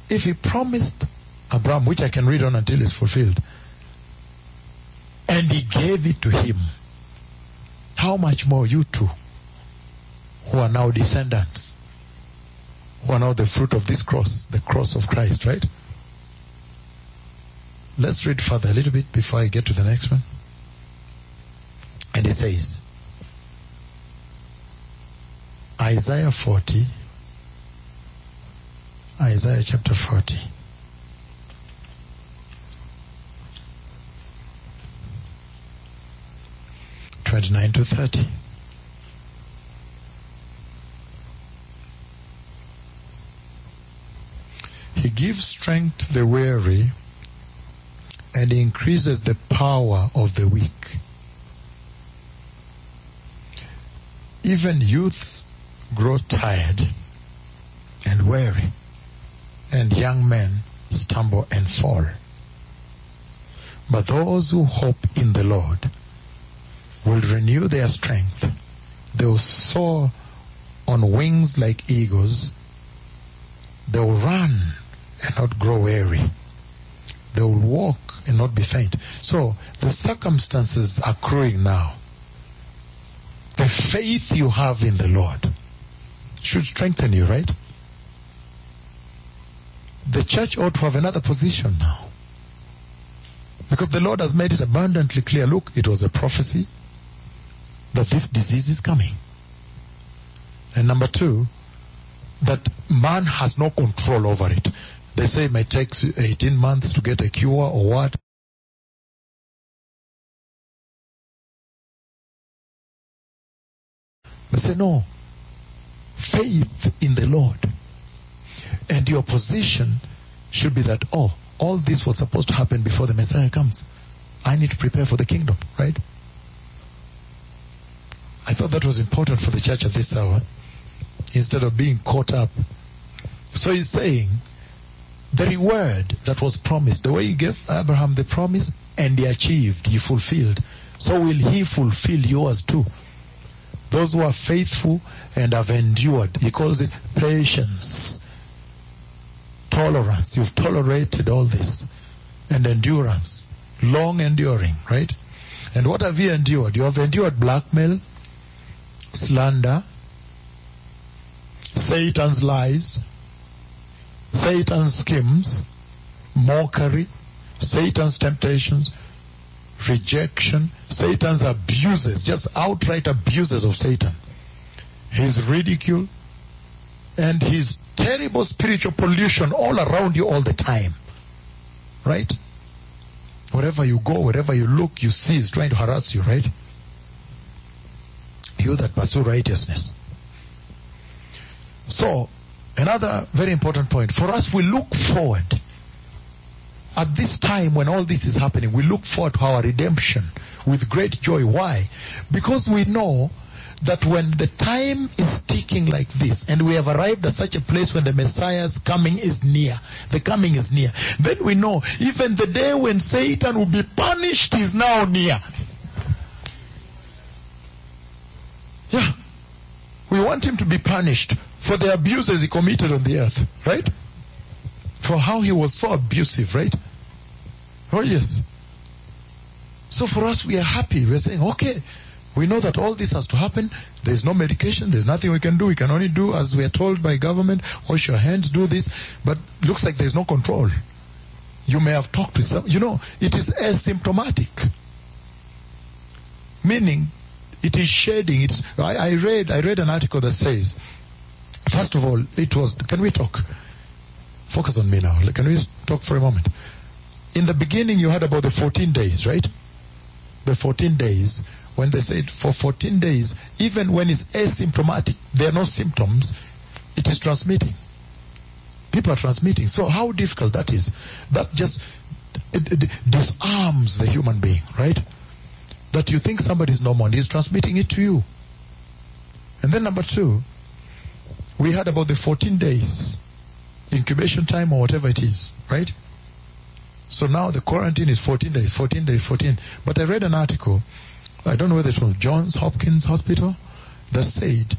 If he promised Abraham, which I can read on until it's fulfilled, and he gave it to him, how much more you two, who are now descendants, who are now the fruit of this cross, the cross of Christ, right? Let's read further a little bit before I get to the next one. And it says, Isaiah 40, Isaiah chapter 40. Twenty-nine to thirty. He gives strength to the weary and increases the power of the weak. Even youths grow tired and weary, and young men stumble and fall. But those who hope in the Lord will renew their strength. They will soar on wings like eagles. They will run and not grow weary. They will walk and not be faint. So the circumstances are growing now. The faith you have in the Lord should strengthen you, right? The church ought to have another position now. Because the Lord has made it abundantly clear. Look, it was a prophecy that this disease is coming. And number two, that man has no control over it. They say it may take 18 months to get a cure or what. Say no. Faith in the Lord. And your position should be that, oh, all this was supposed to happen before the Messiah comes. I need to prepare for the kingdom, right? I thought that was important for the church at this hour instead of being caught up. So he's saying the reward that was promised, the way he gave Abraham the promise and he achieved, he fulfilled. So will he fulfill yours too. Those who are faithful and have endured, he calls it patience, tolerance. You've tolerated all this and endurance, long enduring, right? And what have you endured? You have endured blackmail, slander, Satan's lies, Satan's schemes, mockery, Satan's temptations, rejection, Satan's abuses, just outright abuses of Satan. His ridicule and his terrible spiritual pollution all around you all the time. Right? Wherever you go, wherever you look, you see is trying to harass you, right? You that pursue righteousness. So, another very important point. For us, we look forward. At this time when all this is happening, we look forward to our redemption with great joy. Why? Because we know that when the time is ticking like this and we have arrived at such a place when the Messiah's coming is near, the coming is near, then we know even the day when Satan will be punished is now near. Yeah. We want him to be punished for the abuses he committed on the earth, right? For how he was so abusive, right? Oh yes. So for us, we are happy. We're saying, okay, we know that all this has to happen. There's no medication. There's nothing we can do. We can only do as we are told by government. Wash your hands, do this. But looks like there's no control. You may have talked with some, you know, it is asymptomatic. Meaning, it is shedding. It's, I, I read, I read an article that says, first of all, it was, can we talk? Focus on me now. Can we talk for a moment? In the beginning, you heard about the 14 days, right? The 14 days when they said for 14 days, even when it's asymptomatic, there are no symptoms, it is transmitting. People are transmitting. So how difficult that is. That just it, it disarms the human being, right? That you think somebody is normal and he's transmitting it to you. And then number two, we heard about the 14 days incubation time or whatever it is, right? So now the quarantine is 14 days, 14 days, 14. But I read an article I don't know whether it's from Johns Hopkins Hospital, that said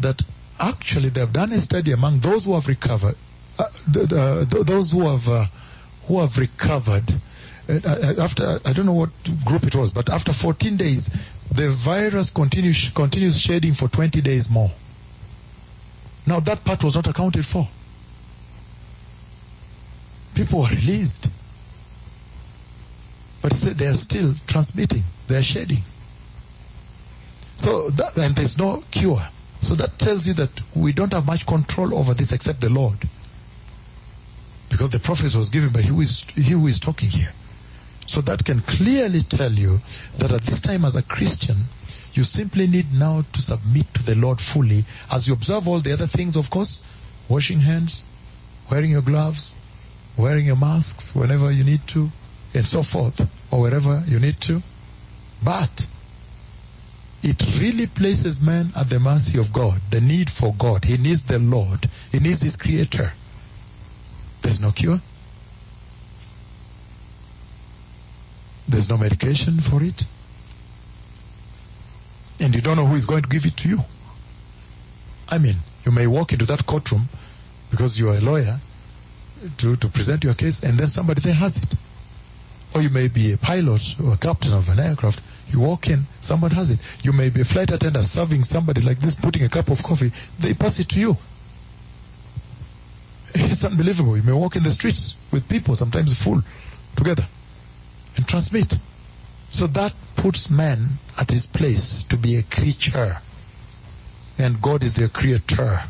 that actually they have done a study among those who have recovered, uh, the, the, those who have uh, who have recovered uh, after I don't know what group it was, but after 14 days, the virus continues continues shedding for 20 days more. Now that part was not accounted for. People were released, but they are still transmitting. They are shedding. So that, and there's no cure. So that tells you that we don't have much control over this except the Lord. Because the prophecy was given by who is, he who is talking here. So that can clearly tell you that at this time as a Christian, you simply need now to submit to the Lord fully as you observe all the other things, of course, washing hands, wearing your gloves, wearing your masks whenever you need to, and so forth, or wherever you need to. But it really places man at the mercy of God, the need for God. He needs the Lord. He needs his creator. There's no cure. There's no medication for it. And you don't know who is going to give it to you. I mean, you may walk into that courtroom because you are a lawyer to, to present your case and then somebody there has it. Or you may be a pilot or a captain of an aircraft. You walk in, someone has it. You may be a flight attendant serving somebody like this, putting a cup of coffee. They pass it to you. It's unbelievable. You may walk in the streets with people, sometimes full, together, and transmit. So that puts man at his place to be a creature. And God is the creator.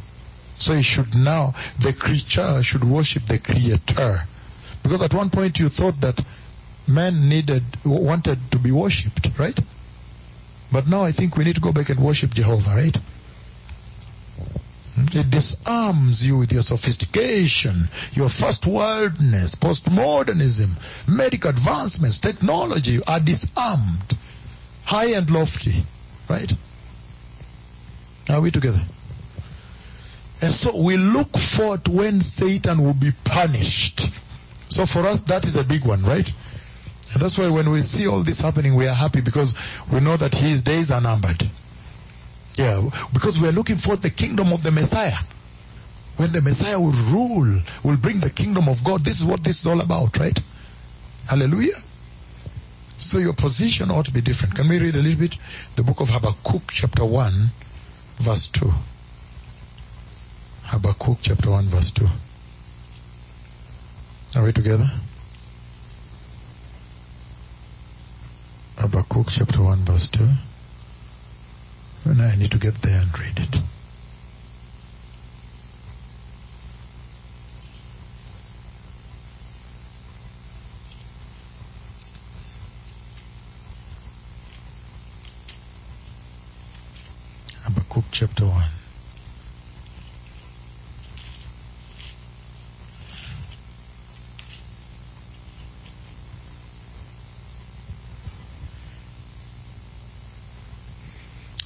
So he should now, the creature should worship the creator. Because at one point you thought that man needed, wanted to be worshipped, right? But now I think we need to go back and worship Jehovah, right? Hmm? It disarms you with your sophistication, your first worldness, postmodernism, medical advancements, technology are disarmed, high and lofty, right? Are we together? And so we look forward when Satan will be punished. So for us, that is a big one, right? And that's why when we see all this happening, we are happy because we know that his days are numbered. Yeah, because we are looking for the kingdom of the Messiah. When the Messiah will rule, will bring the kingdom of God. This is what this is all about, right? Hallelujah. So your position ought to be different. Can we read a little bit? The book of Habakkuk, chapter 1, verse 2. Habakkuk, chapter 1, verse 2. Are we together? Habakkuk, chapter 1, verse 2. And I need to get there and read it. Habakkuk chapter 1.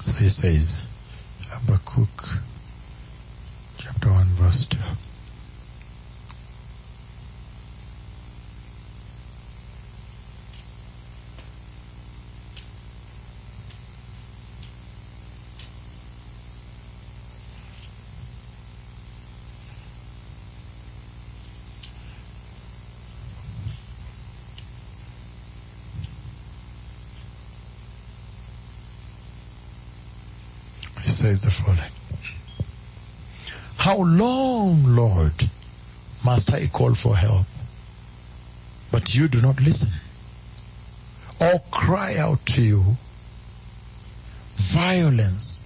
So he says, Habakkuk chapter 1 verse 2. He says the following. How long, Lord, must I call for help, but you do not listen? Or cry out to you, violence,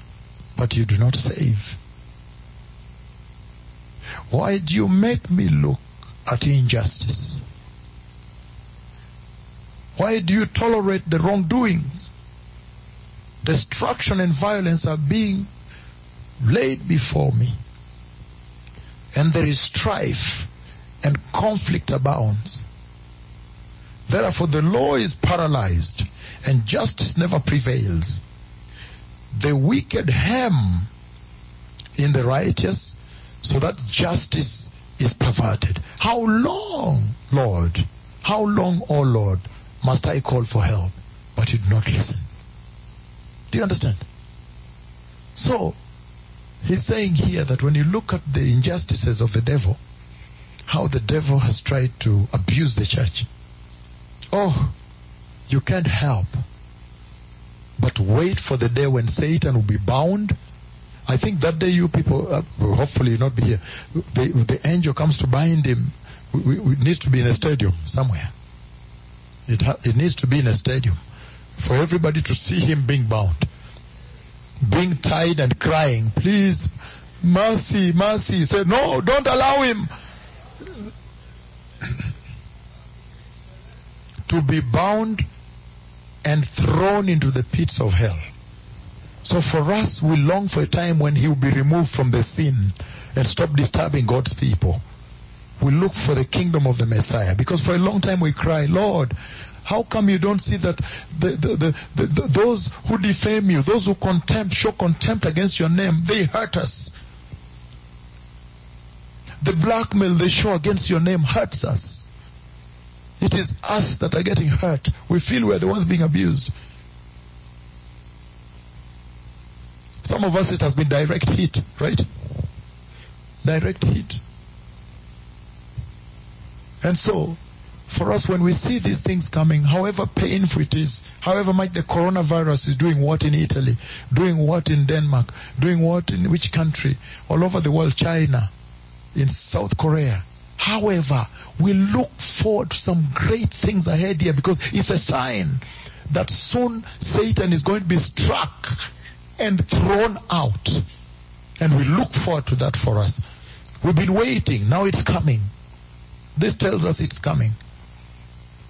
but you do not save? Why do you make me look at injustice? Why do you tolerate the wrongdoings? Destruction and violence are being laid before me. And there is strife and conflict abounds. Therefore the law is paralyzed and justice never prevails. The wicked hem in the righteous so that justice is perverted. How long, Lord, how long, O Lord, must I call for help, but you do not listen? Do you understand? So, he's saying here that when you look at the injustices of the devil, how the devil has tried to abuse the church, oh, you can't help but wait for the day when Satan will be bound. I think that day you people, uh, will hopefully not be here, the, the angel comes to bind him. We, we needs to be in a stadium somewhere. It, ha- it needs to be in a stadium for everybody to see him being bound, being tied and crying, please, mercy, mercy. Said, no, don't allow him to be bound and thrown into the pits of hell. So for us, we long for a time when he will be removed from the scene and stop disturbing God's people. We look for the kingdom of the Messiah because for a long time we cry, Lord, how come you don't see that the, the, the, those who defame you, those who contempt, show contempt against your name, they hurt us. The blackmail they show against your name hurts us. It is us that are getting hurt. We feel we're the ones being abused. Some of us it has been direct hit, right? Direct hit. And so, for us, when we see these things coming, however painful it is, however much the coronavirus is doing what in Italy, doing what in Denmark, doing what in which country, all over the world, China, in South Korea. However, we look forward to some great things ahead here because it's a sign that soon Satan is going to be struck and thrown out. And we look forward to that for us. We've been waiting. Now it's coming. This tells us it's coming.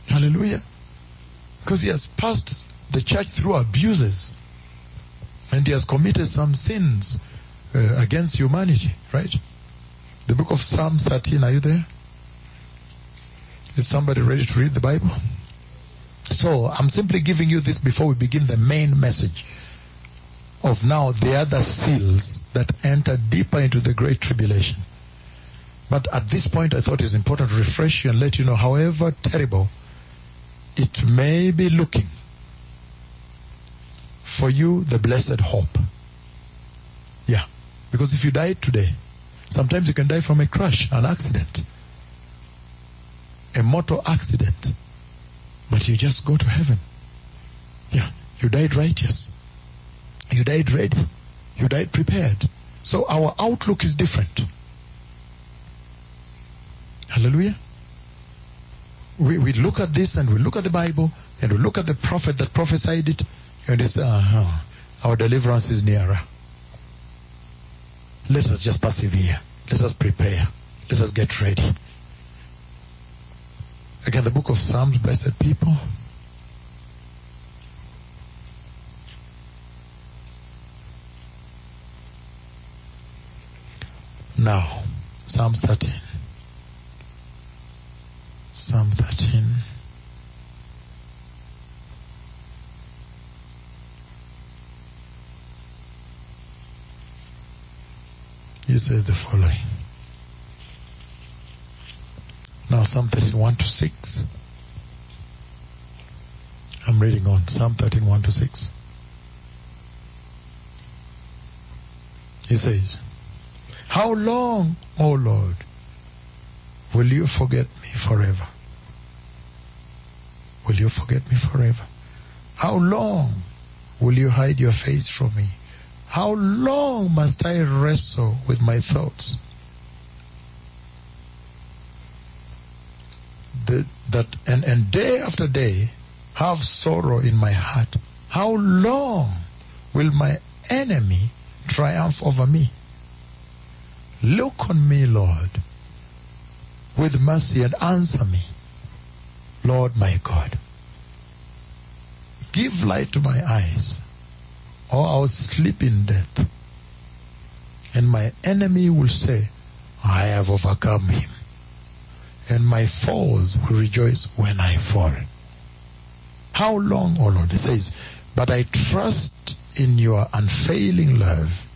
Hallelujah. Because he has passed the church through abuses. And he has committed some sins uh, against humanity, right? The book of Psalms 13, are you there? Is somebody ready to read the Bible? So, I'm simply giving you this before we begin the main message of now the other seals that enter deeper into the great tribulation. But at this point, I thought it's important to refresh you and let you know, however terrible it may be looking, for you, the blessed hope. Yeah. Because if you die today, sometimes you can die from a crash, an accident, a motor accident, but you just go to heaven. Yeah. You died righteous. You died ready. You died prepared. So our outlook is different. Hallelujah. We, we look at this and we look at the Bible and we look at the prophet that prophesied it and it's, uh, our deliverance is nearer. Let us just persevere. Let us prepare. Let us get ready. Again, the book of Psalms, blessed people. Now, Psalm 13. Psalm 13. Says the following. Now Psalm 13, 1 to 6. I'm reading on. Psalm 13, 1 to 6. He says, How long, O Lord, will you forget me forever? Will you forget me forever? How long will you hide your face from me? How long must I wrestle with my thoughts? The, that and, and day after day have sorrow in my heart. How long will my enemy triumph over me? Look on me, Lord, with mercy and answer me, Lord my God. Give light to my eyes, or I'll sleep in death. And my enemy will say, I have overcome him. And my foes will rejoice when I fall. How long, O Lord? It says, but I trust in your unfailing love.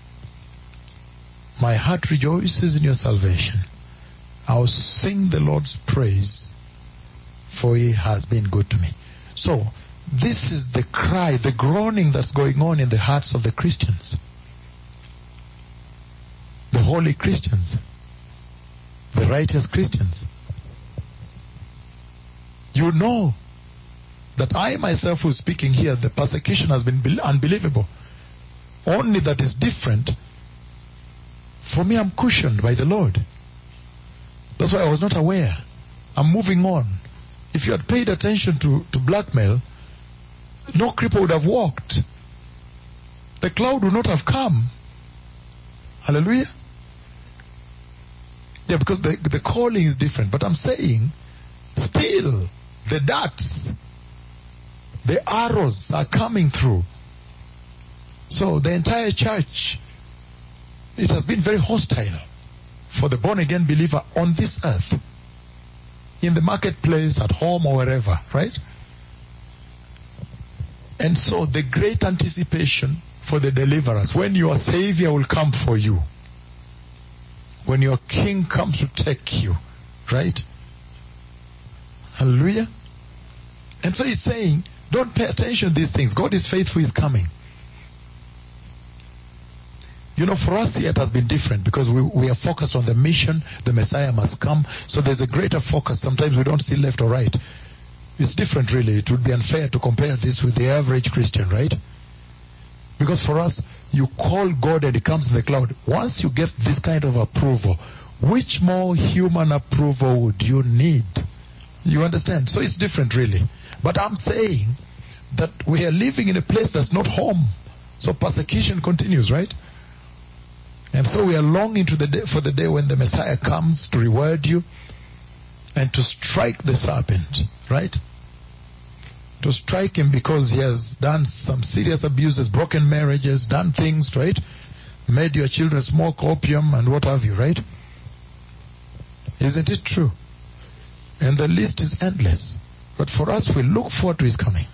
My heart rejoices in your salvation. I'll sing the Lord's praise, for he has been good to me. So, this is the cry, the groaning that's going on in the hearts of the Christians. The holy Christians. The righteous Christians. You know that I myself who's speaking here, the persecution has been unbelievable. Only that is different. For me, I'm cushioned by the Lord. That's why I was not aware. I'm moving on. If you had paid attention to, to blackmail, no cripple would have walked. The cloud would not have come. Hallelujah. Yeah, because the, the calling is different. But I'm saying, still, the darts, the arrows are coming through. So the entire church, it has been very hostile for the born again believer on this earth. In the marketplace, at home or wherever, right? And so the great anticipation for the deliverers, when your savior will come for you, when your king comes to take you, right? Hallelujah. And so he's saying, don't pay attention to these things. God is faithful, he's coming. You know, for us here it has been different because we, we are focused on the mission, the Messiah must come. So there's a greater focus. Sometimes we don't see left or right. It's different really. It would be unfair to compare this with the average Christian, right? Because for us, you call God and He comes in the cloud. Once you get this kind of approval, which more human approval would you need? You understand? So it's different really. But I'm saying that we are living in a place that's not home. So persecution continues, right? And so we are longing the day, for the day when the Messiah comes to reward you and to strike the serpent, right? To strike him because he has done some serious abuses, broken marriages, done things, right? Made your children smoke opium and what have you, right? Isn't it true? And the list is endless. But for us, we look forward to his coming.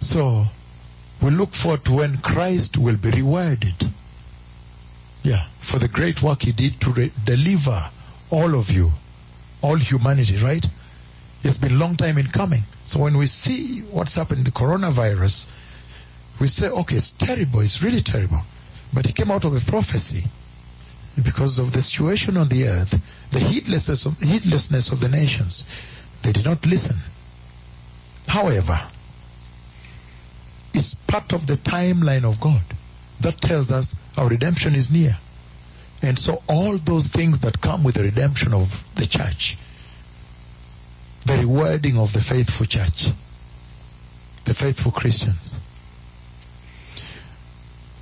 So, we look forward to when Christ will be rewarded. Yeah, for the great work he did to re- deliver all of you, all humanity, right? It's been a long time in coming. So when we see what's happened in the coronavirus, we say, okay, it's terrible, it's really terrible. But it came out of a prophecy because of the situation on the earth, the heedlessness of, heedlessness of the nations. They did not listen. However, it's part of the timeline of God that tells us our redemption is near. And so all those things that come with the redemption of the church, the rewarding of the faithful church, the faithful Christians,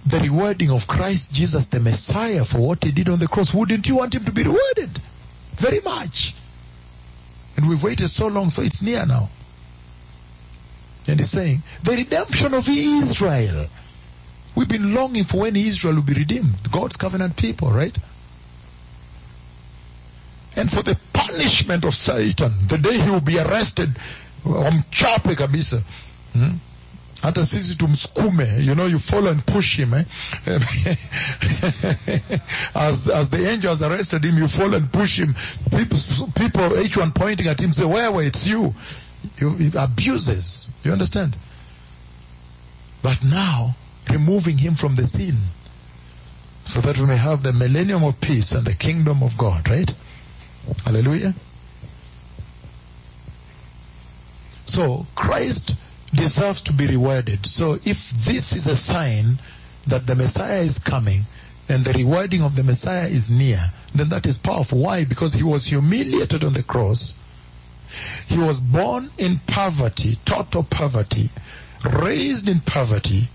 the rewarding of Christ Jesus, the Messiah, for what he did on the cross. Wouldn't you want him to be rewarded? Very much. And we've waited so long, so it's near now. And he's saying, the redemption of Israel. We've been longing for when Israel will be redeemed. God's covenant people, right? And for the punishment of Satan, the day he will be arrested, wamchape kabisa. Hmm? hata sisi you know you follow and push him eh? as, as the angel has arrested him you follow and push him people, people each one pointing at him say where where it's you you, you abuses you understand but now removing him from the scene so that we may have the millennium of peace and the kingdom of God right hallelujah so Christ deserves to be rewarded. So if this is a sign that the Messiah is coming and the rewarding of the Messiah is near, then that is powerful. Why? Because he was humiliated on the cross. He was born in poverty, total poverty, raised in poverty,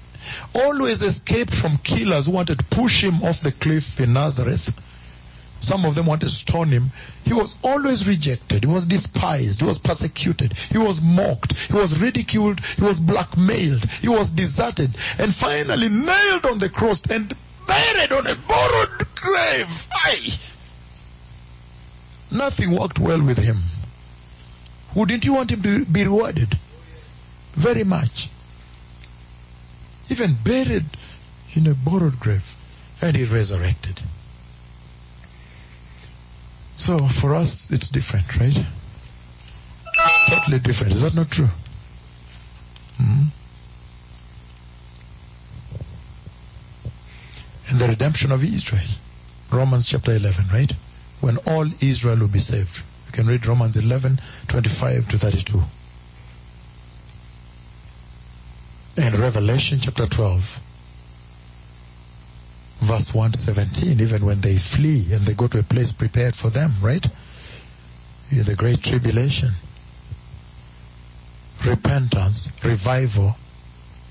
always escaped from killers who wanted to push him off the cliff in Nazareth. Some of them wanted to stone him. He was always rejected. He was despised. He was persecuted. He was mocked. He was ridiculed. He was blackmailed. He was deserted. And finally nailed on the cross and buried on a borrowed grave. Aye. Nothing worked well with him. Wouldn't you want him to be rewarded? Very much. Even buried in a borrowed grave. And he resurrected. So for us, it's different, right? Totally different. Is that not true? hmm And the redemption of Israel. Romans chapter 11, right? When all Israel will be saved. You can read Romans 11, 25 to 32. And Revelation chapter 12, verse 1 to 17, even when they flee and they go to a place prepared for them, right? In the great tribulation. Repentance, revival,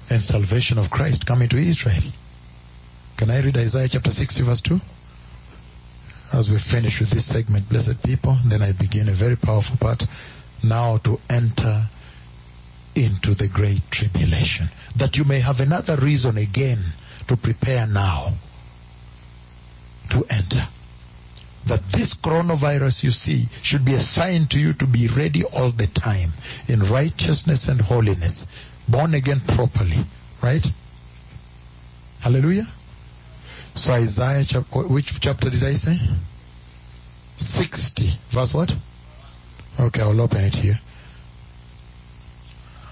and salvation of Christ coming to Israel. Can I read Isaiah chapter 60 verse 2? As we finish with this segment, blessed people, then I begin a very powerful part now to enter into the great tribulation. That you may have another reason again to prepare now to enter. That this coronavirus you see should be a sign to you to be ready all the time in righteousness and holiness, born again properly, right? Hallelujah. So Isaiah, which chapter did I say? 60. Verse what? Okay, I'll open it here.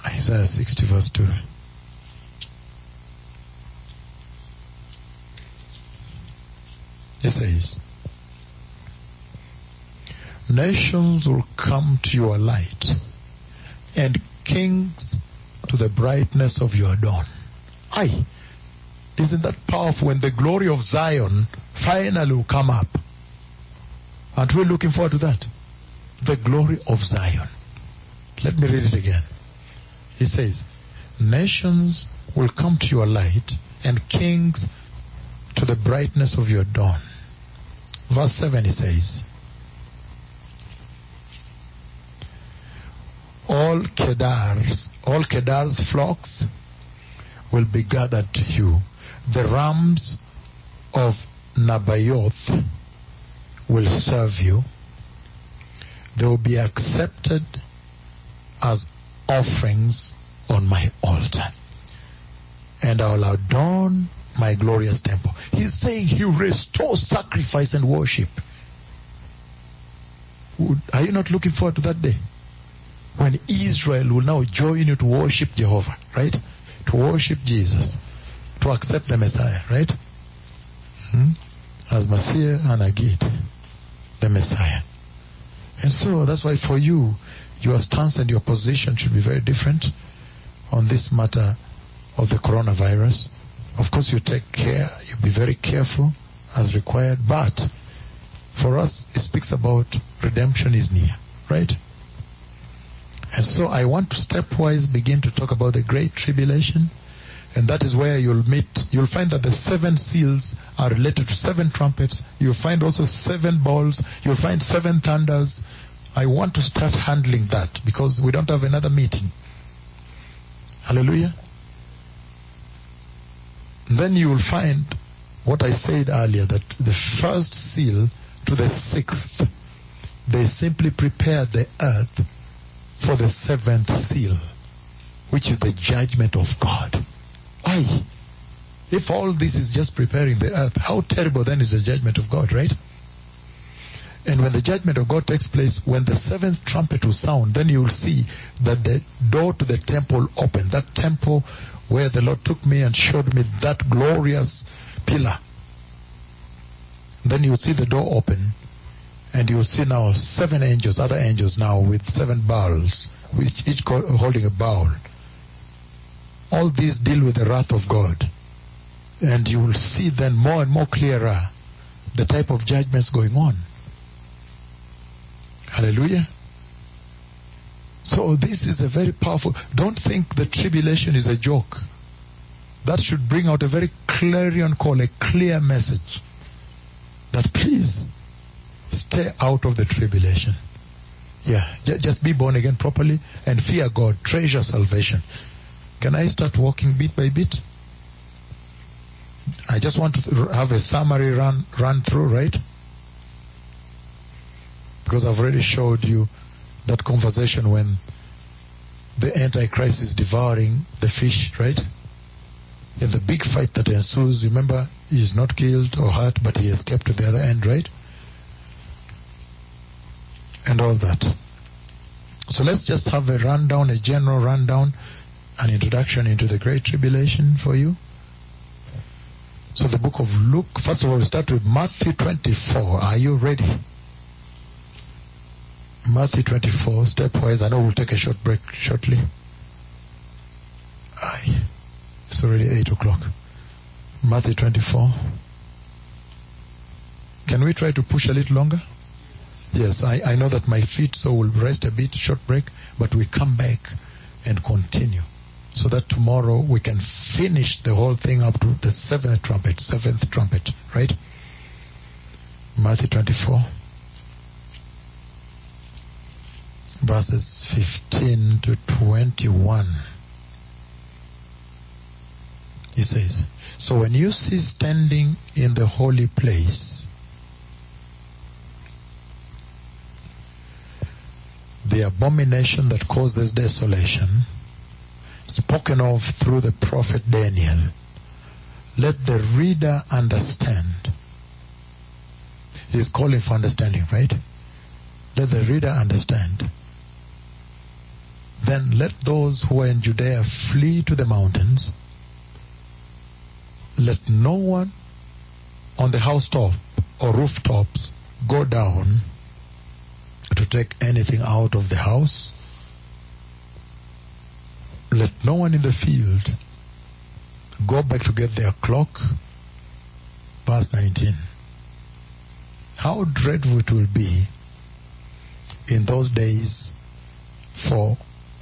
Isaiah 60 verse 2. It says, Nations will come to your light and kings to the brightness of your dawn. Aye. Isn't that powerful when the glory of Zion finally will come up? Aren't we looking forward to that? The glory of Zion. Let me read it again. He says, Nations will come to your light, and kings to the brightness of your dawn. Verse 7 he says, All Kedar's, all Kedar's flocks will be gathered to you. The rams of Nebaioth will serve you. They will be accepted as offerings on my altar. And I will adorn my glorious temple. He's saying he will restore sacrifice and worship. Are you not looking forward to that day? When Israel will now join you to worship Jehovah, right? To worship Jesus. To accept the Messiah, right? Hmm? As Messiah and Agid, the Messiah. And so that's why for you, your stance and your position should be very different on this matter of the coronavirus. Of course, you take care, you be very careful as required, but for us, it speaks about redemption is near, right? And so I want to stepwise begin to talk about the great tribulation, and that is where you'll meet, you'll find that the seven seals are related to seven trumpets. You'll find also seven balls. You'll find seven thunders. I want to start handling that because we don't have another meeting. Hallelujah. Then you will find what I said earlier that the first seal to the sixth, they simply prepare the earth for the seventh seal, which is the judgment of God. Why? If all this is just preparing the earth, how terrible then is the judgment of God, right? And when the judgment of God takes place, when the seventh trumpet will sound, then you will see that the door to the temple opened. That temple where the Lord took me and showed me that glorious pillar. Then you will see the door open and you will see now seven angels, other angels now with seven bowls, which each holding a bowl. All these deal with the wrath of God. And you will see then more and more clearer the type of judgments going on. Hallelujah. So this is a very powerful, don't think the tribulation is a joke. That should bring out a very clarion call, a clear message that please stay out of the tribulation. Yeah, just be born again properly and fear God, treasure salvation. Can I start walking bit by bit? I just want to have a summary run, run through, right? Because I've already showed you that conversation when the Antichrist is devouring the fish, right? In the big fight that ensues, remember, he is not killed or hurt, but he escaped to the other end, right? And all that. So let's just have a rundown, a general rundown, an introduction into the Great Tribulation for you. So the book of Luke, first of all, we start with Matthew 24. Are you ready? Matthew 24, stepwise. I know we'll take a short break shortly. Aye. It's already 8 o'clock. Matthew 24. Can we try to push a little longer? Yes, I, I know that my feet so will rest a bit, short break, but we come back and continue so that tomorrow we can finish the whole thing up to the seventh trumpet, seventh trumpet, right? Matthew 24. Verses 15 to 21. He says, So when you see standing in the holy place the abomination that causes desolation, spoken of through the prophet Daniel, let the reader understand. He's calling for understanding, right? Let the reader understand. Then let those who are in Judea flee to the mountains. Let no one on the housetop or rooftops go down to take anything out of the house. Let no one in the field go back to get their cloak. Verse 19. How dreadful it will be in those days for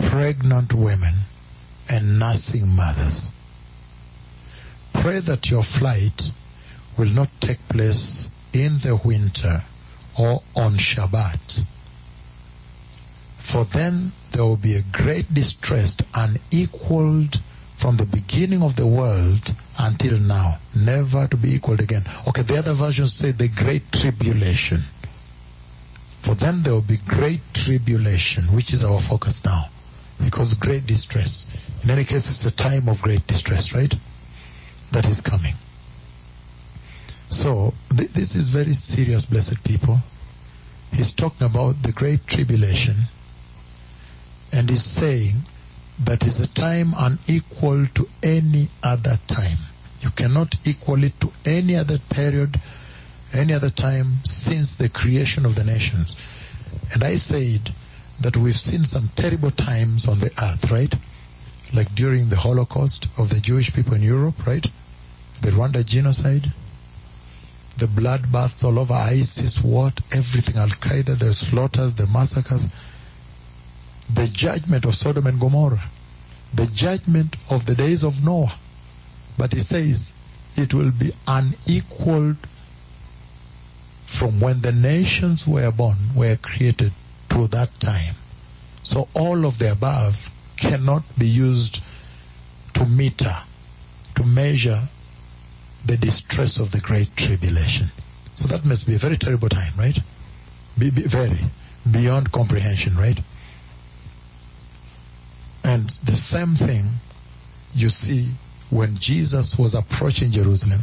pregnant women and nursing mothers. Pray that your flight will not take place in the winter or on Shabbat. For then there will be a great distress unequaled from the beginning of the world until now, never to be equaled again. Okay, the other versions say the great tribulation. For then there will be great tribulation, which is our focus now. Because great distress. In any case, it's the time of great distress, right? That is coming. So, th- this is very serious, blessed people. He's talking about the great tribulation. And he's saying that is a time unequal to any other time. You cannot equal it to any other period, any other time since the creation of the nations. And I said that we've seen some terrible times on the earth, right? Like during the Holocaust of the Jewish people in Europe, right? The Rwanda genocide, the bloodbaths all over ISIS, what, everything, Al Qaeda, the slaughters, the massacres, the judgment of Sodom and Gomorrah, the judgment of the days of Noah. But he says it will be unequaled from when the nations were born, were created to that time. So all of the above cannot be used to meter, to measure the distress of the great tribulation. So that must be a very terrible time, right? Be, be very beyond comprehension, right? And the same thing you see when Jesus was approaching Jerusalem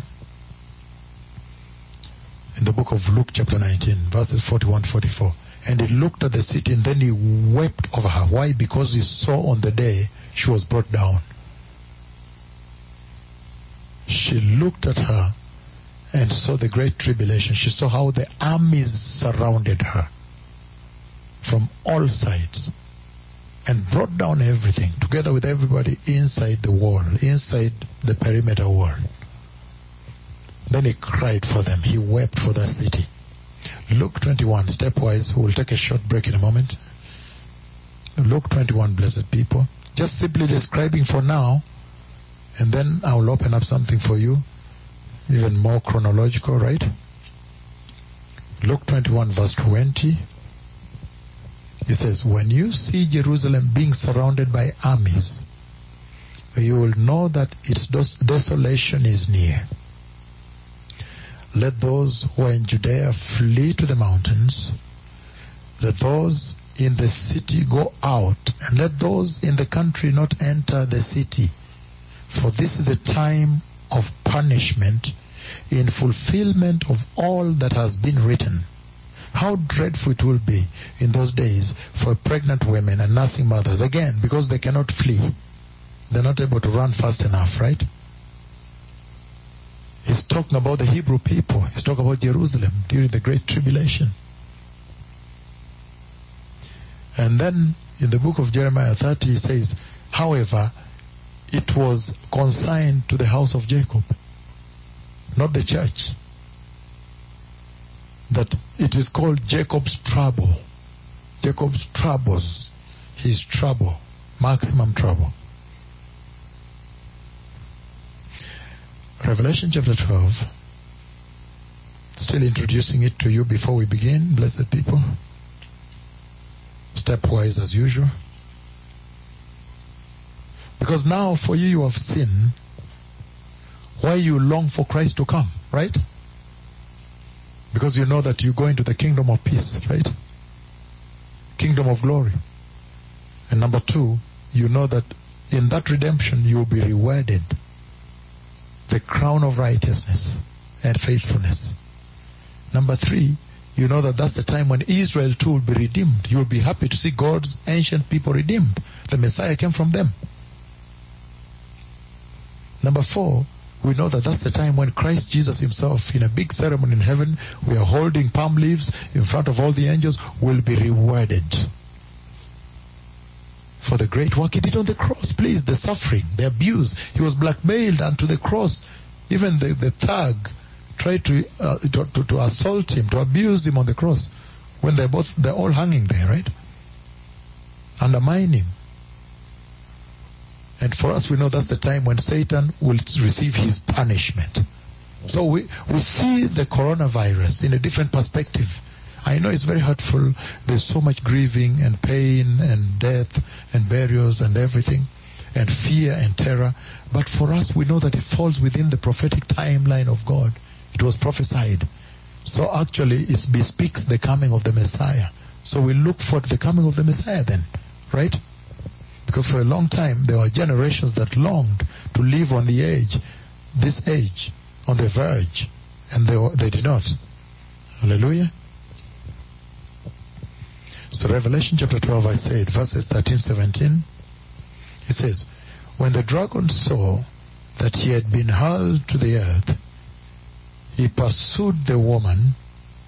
in the book of Luke chapter 19 verses 41 44 and he looked at the city and then he wept over her why because he saw on the day she was brought down she looked at her and saw the great tribulation she saw how the armies surrounded her from all sides and brought down everything together with everybody inside the wall, inside the perimeter wall. Then he cried for them. He wept for that city. Luke 21, stepwise, we'll take a short break in a moment. Luke 21, blessed people. Just simply describing for now, and then I'll open up something for you, even more chronological, right? Luke 21, verse 20. He says, when you see Jerusalem being surrounded by armies, you will know that its desolation is near. Let those who are in Judea flee to the mountains. Let those in the city go out, and let those in the country not enter the city. For this is the time of punishment in fulfillment of all that has been written. How dreadful it will be in those days for pregnant women and nursing mothers. Again, because they cannot flee. They're not able to run fast enough, right? He's talking about the Hebrew people. He's talking about Jerusalem during the Great Tribulation. And then in the book of Jeremiah 30 he says, however, it was consigned to the house of Jacob, not the church that it is called Jacob's trouble. Jacob's troubles. His trouble. Maximum trouble. Revelation chapter 12. Still introducing it to you before we begin, blessed people. Stepwise as usual. Because now for you, you have seen why you long for Christ to come, right? Because you know that you go into the kingdom of peace, right? Kingdom of glory. And number two, you know that in that redemption you will be rewarded the crown of righteousness and faithfulness. Number three, you know that that's the time when Israel too will be redeemed. You will be happy to see God's ancient people redeemed. The Messiah came from them. Number four, we know that that's the time when Christ Jesus himself, in a big ceremony in heaven, we are holding palm leaves in front of all the angels, will be rewarded for the great work he did on the cross. Please, the suffering, the abuse. He was blackmailed unto the cross. Even the, the thug tried to, uh, to, to, to assault him, to abuse him on the cross when they're both, they're all hanging there, right? Undermine him. And for us, we know that's the time when Satan will receive his punishment. So we, we see the coronavirus in a different perspective. I know it's very hurtful. There's so much grieving and pain and death and burials and everything and fear and terror. But for us, we know that it falls within the prophetic timeline of God. It was prophesied. So actually, it bespeaks the coming of the Messiah. So we look for the coming of the Messiah then, right? Because for a long time, there were generations that longed to live on the edge, this age, on the verge, and they, they did not. Hallelujah. So Revelation chapter 12, I said, verses 13, 17, it says, When the dragon saw that he had been hurled to the earth, he pursued the woman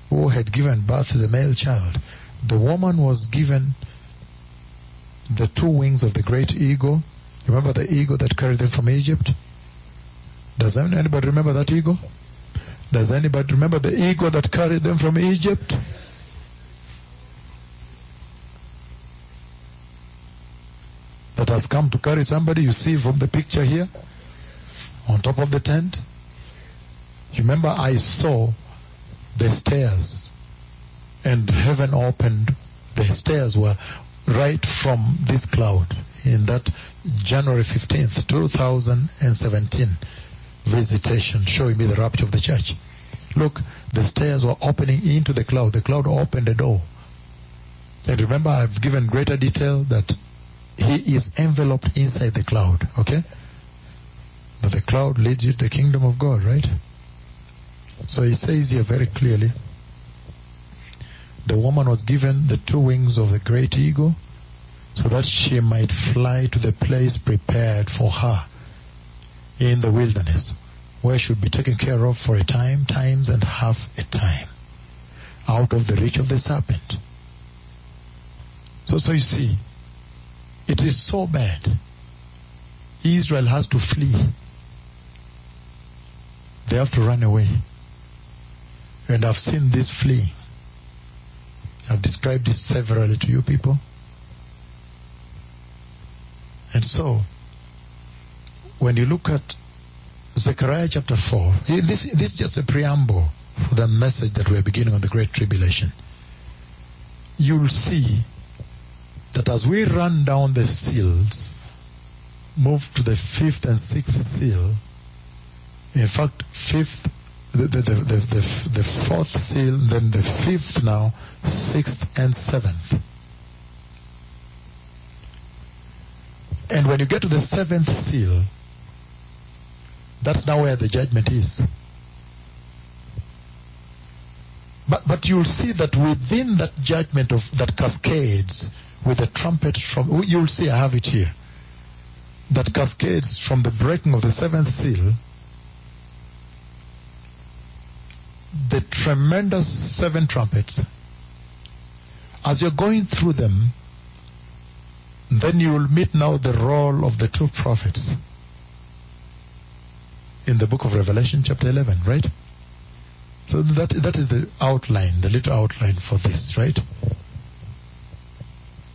who had given birth to the male child. The woman was given the two wings of the great eagle. Remember the eagle that carried them from Egypt? Does anybody remember that eagle? Does anybody remember the eagle that carried them from Egypt? Has come to carry somebody you see from the picture here on top of the tent. Remember I saw the stairs and heaven opened. The stairs were right from this cloud in that January 15th, 2017 visitation showing me the rapture of the church. Look, the stairs were opening into the cloud. The cloud opened the door. And remember, I've given greater detail that he is enveloped inside the cloud, okay? But the cloud leads you to the kingdom of God, right? So he says here very clearly, the woman was given the two wings of the great eagle so that she might fly to the place prepared for her in the wilderness where she would be taken care of for a time, times and half a time out of the reach of the serpent. So, so you see, it is so bad. Israel has to flee. They have to run away. And I've seen this fleeing. I've described this severally to you people. And so, when you look at Zechariah chapter 4, this, this is just a preamble for the message that we're beginning on the Great Tribulation. You'll see that as we run down the seals, move to the fifth and sixth seal, in fact, fifth, the, the, the, the, the, fourth seal, then the fifth now, sixth and seventh. And when you get to the seventh seal, that's now where the judgment is. But, but you'll see that within that judgment of that cascades with the trumpet from, oh, you'll see I have it here, that cascades from the breaking of the seventh seal, the tremendous seven trumpets, as you're going through them, then you will meet now the role of the two prophets in the book of Revelation chapter 11, right? So that, that is the outline, the little outline for this, right?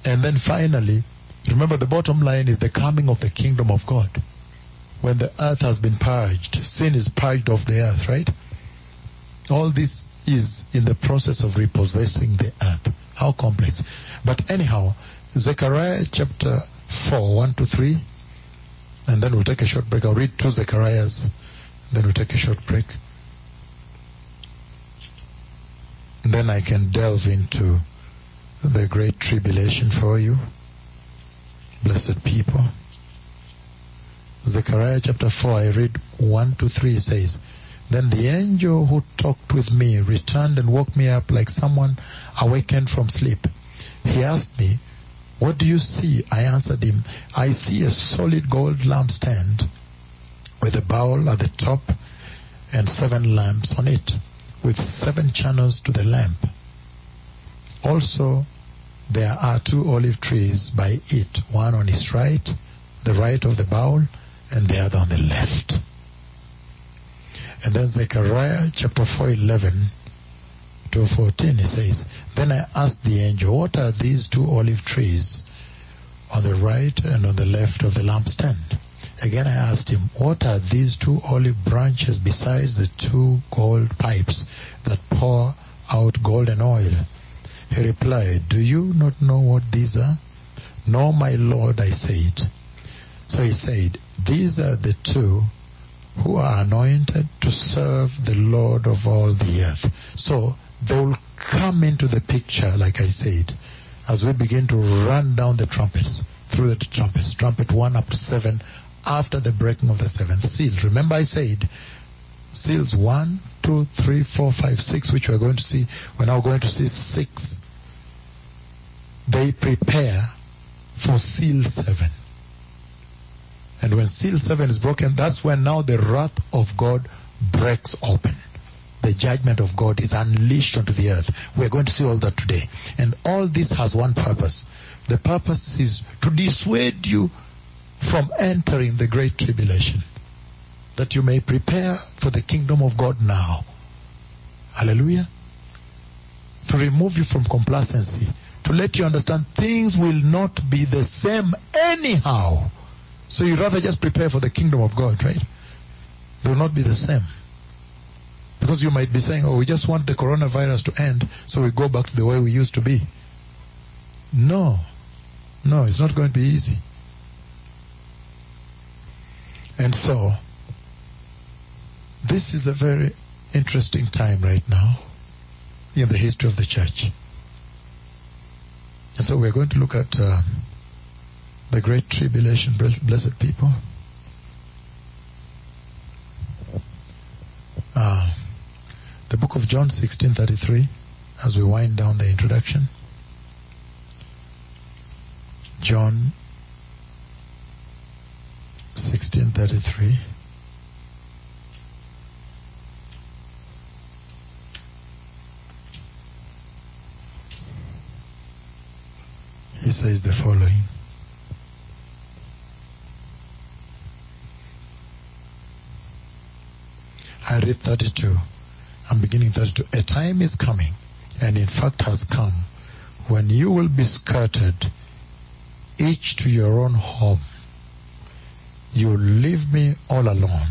And then finally, remember the bottom line is the coming of the kingdom of God. When the earth has been purged, sin is purged off the earth, right? All this is in the process of repossessing the earth. How complex. But anyhow, Zechariah chapter 4, 1 to 3, and then we'll take a short break. I'll read two Zechariahs, then we'll take a short break. And then I can delve into the great tribulation for you, blessed people. Zechariah chapter 4, I read 1 to 3 says, Then the angel who talked with me returned and woke me up like someone awakened from sleep. He asked me, What do you see? I answered him, I see a solid gold lampstand with a bowl at the top and seven lamps on it, with seven channels to the lamp. Also, there are two olive trees by it, one on its right, the right of the bowl, and the other on the left. And then Zechariah chapter 4, 11 to 14, he says, Then I asked the angel, what are these two olive trees on the right and on the left of the lampstand? Again I asked him, what are these two olive branches besides the two gold pipes that pour out golden oil? He replied, do you not know what these are? No, my Lord, I said. So he said, these are the two who are anointed to serve the Lord of all the earth. So they will come into the picture, like I said, as we begin to run down the trumpets, through the trumpets, trumpet one up to seven, after the breaking of the seventh seal. Remember I said, seals one, two, three, four, five, six, which we're going to see, we're now going to see six. They prepare for seal seven. And when seal seven is broken, that's when now the wrath of God breaks open. The judgment of God is unleashed onto the earth. We're going to see all that today. And all this has one purpose. The purpose is to dissuade you from entering the great tribulation. That you may prepare for the kingdom of God now. Hallelujah. To remove you from complacency. To let you understand things will not be the same anyhow. So you rather just prepare for the kingdom of God, right? They will not be the same. Because you might be saying, oh, we just want the coronavirus to end, so we go back to the way we used to be. No. No, it's not going to be easy. And so, this is a very interesting time right now in the history of the church. And so we're going to look at uh, the great tribulation, blessed people. Uh, the book of John 16:33 as we wind down the introduction. John 1633 says the following I read 32 I'm beginning 32 a time is coming and in fact has come when you will be scattered each to your own home you leave me all alone.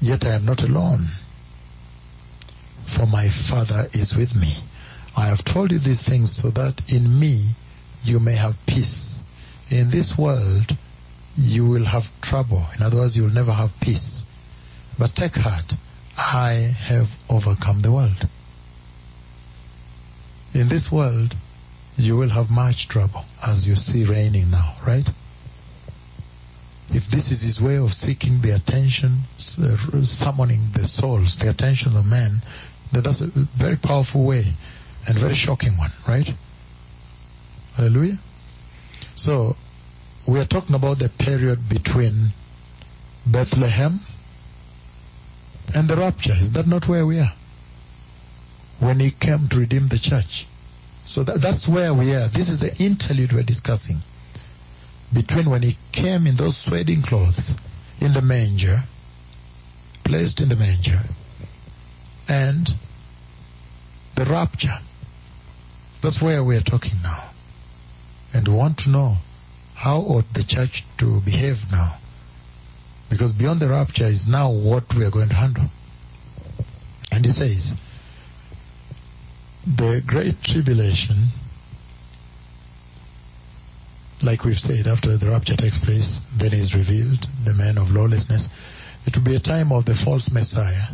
Yet I am not alone, for my Father is with me. I have told you these things so that in me you may have peace. In this world you will have trouble. In other words, you will never have peace. But take heart, I have overcome the world. In this world, you will have much trouble, as you see raining now, right? if this is his way of seeking the attention, summoning the souls, the attention of men, then that's a very powerful way and very shocking one, right? Hallelujah. So, we are talking about the period between Bethlehem and the rapture. Is that not where we are? When he came to redeem the church. So that, that's where we are. This is the interlude we're discussing between when he came in those sweating clothes in the manger, placed in the manger, and the rapture. That's where we are talking now. And we want to know how ought the church to behave now. Because beyond the rapture is now what we are going to handle. And he says, the great tribulation like we've said, after the rapture takes place, then is revealed the man of lawlessness. It will be a time of the false Messiah,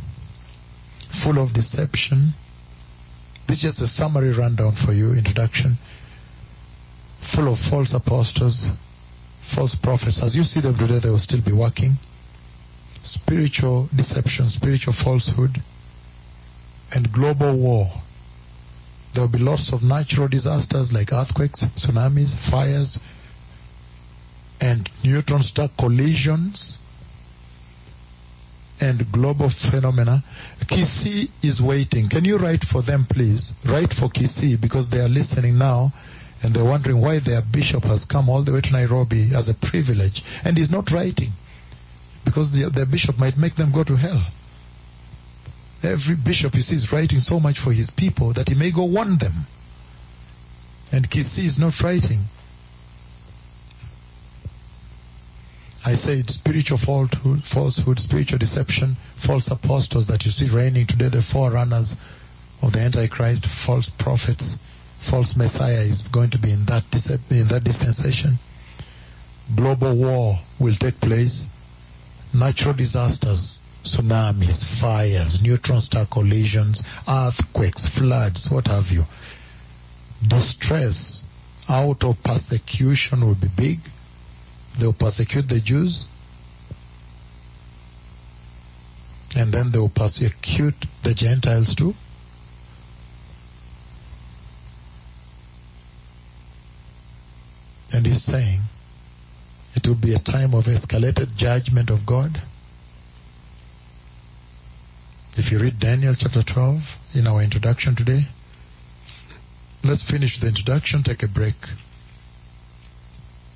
full of deception. This is just a summary rundown for you, introduction. Full of false apostles, false prophets. As you see them today, they will still be working. Spiritual deception, spiritual falsehood, and global war. There will be lots of natural disasters like earthquakes, tsunamis, fires, and neutron star collisions and global phenomena. Kisii is waiting. Can you write for them, please? Write for Kisii because they are listening now and they're wondering why their bishop has come all the way to Nairobi as a privilege and is not writing because the, their bishop might make them go to hell. Every bishop you see is writing so much for his people that he may go warn them. And Kisii is not writing. I said spiritual falsehood, falsehood, spiritual deception, false apostles that you see reigning today, the forerunners of the Antichrist, false prophets, false Messiah is going to be in that, in that dispensation. Global war will take place. Natural disasters, tsunamis, fires, neutron star collisions, earthquakes, floods, what have you. Distress out of persecution will be big. They will persecute the Jews. And then they will persecute the Gentiles too. And he's saying it will be a time of escalated judgment of God. If you read Daniel chapter 12 in our introduction today, let's finish the introduction, take a break,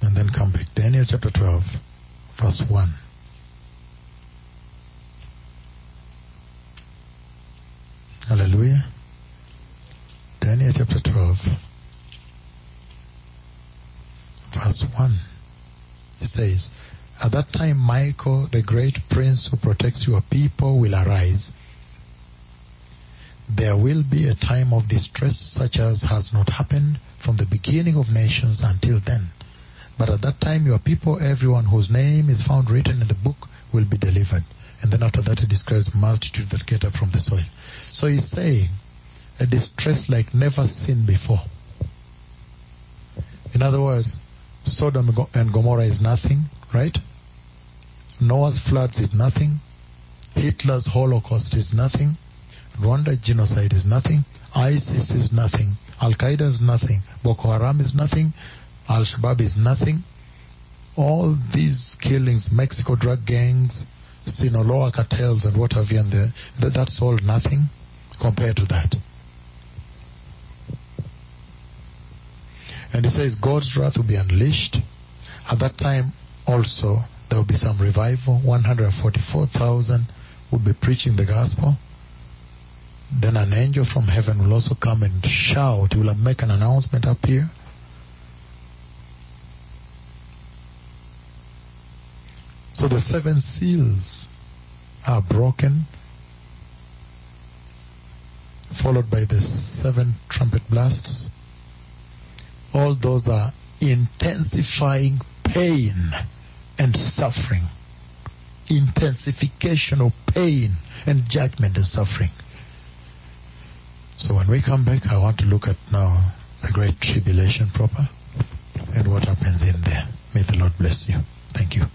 and then come back. Daniel chapter 12, verse 1. Hallelujah. Daniel chapter 12, verse 1. It says, At that time Michael, the great prince who protects your people, will arise. There will be a time of distress such as has not happened from the beginning of nations until then. But at that time your people, everyone whose name is found written in the book, will be delivered. And then after that he describes multitude that get up from the soil. So he's saying a distress like never seen before. In other words, Sodom and Gomorrah is nothing, right? Noah's floods is nothing. Hitler's Holocaust is nothing. Rwanda genocide is nothing. ISIS is nothing. Al Qaeda is nothing. Boko Haram is nothing. Al Shabaab is nothing. All these killings, Mexico drug gangs, Sinaloa cartels and what have you, and the, that's all nothing compared to that. And he says God's wrath will be unleashed. At that time also there will be some revival. 144,000 will be preaching the gospel. Then an angel from heaven will also come and shout. He will make an announcement up here. So the seven seals are broken, followed by the seven trumpet blasts. All those are intensifying pain and suffering. Intensification of pain and judgment and suffering. So when we come back, I want to look at now the great tribulation proper and what happens in there. May the Lord bless you. Thank you.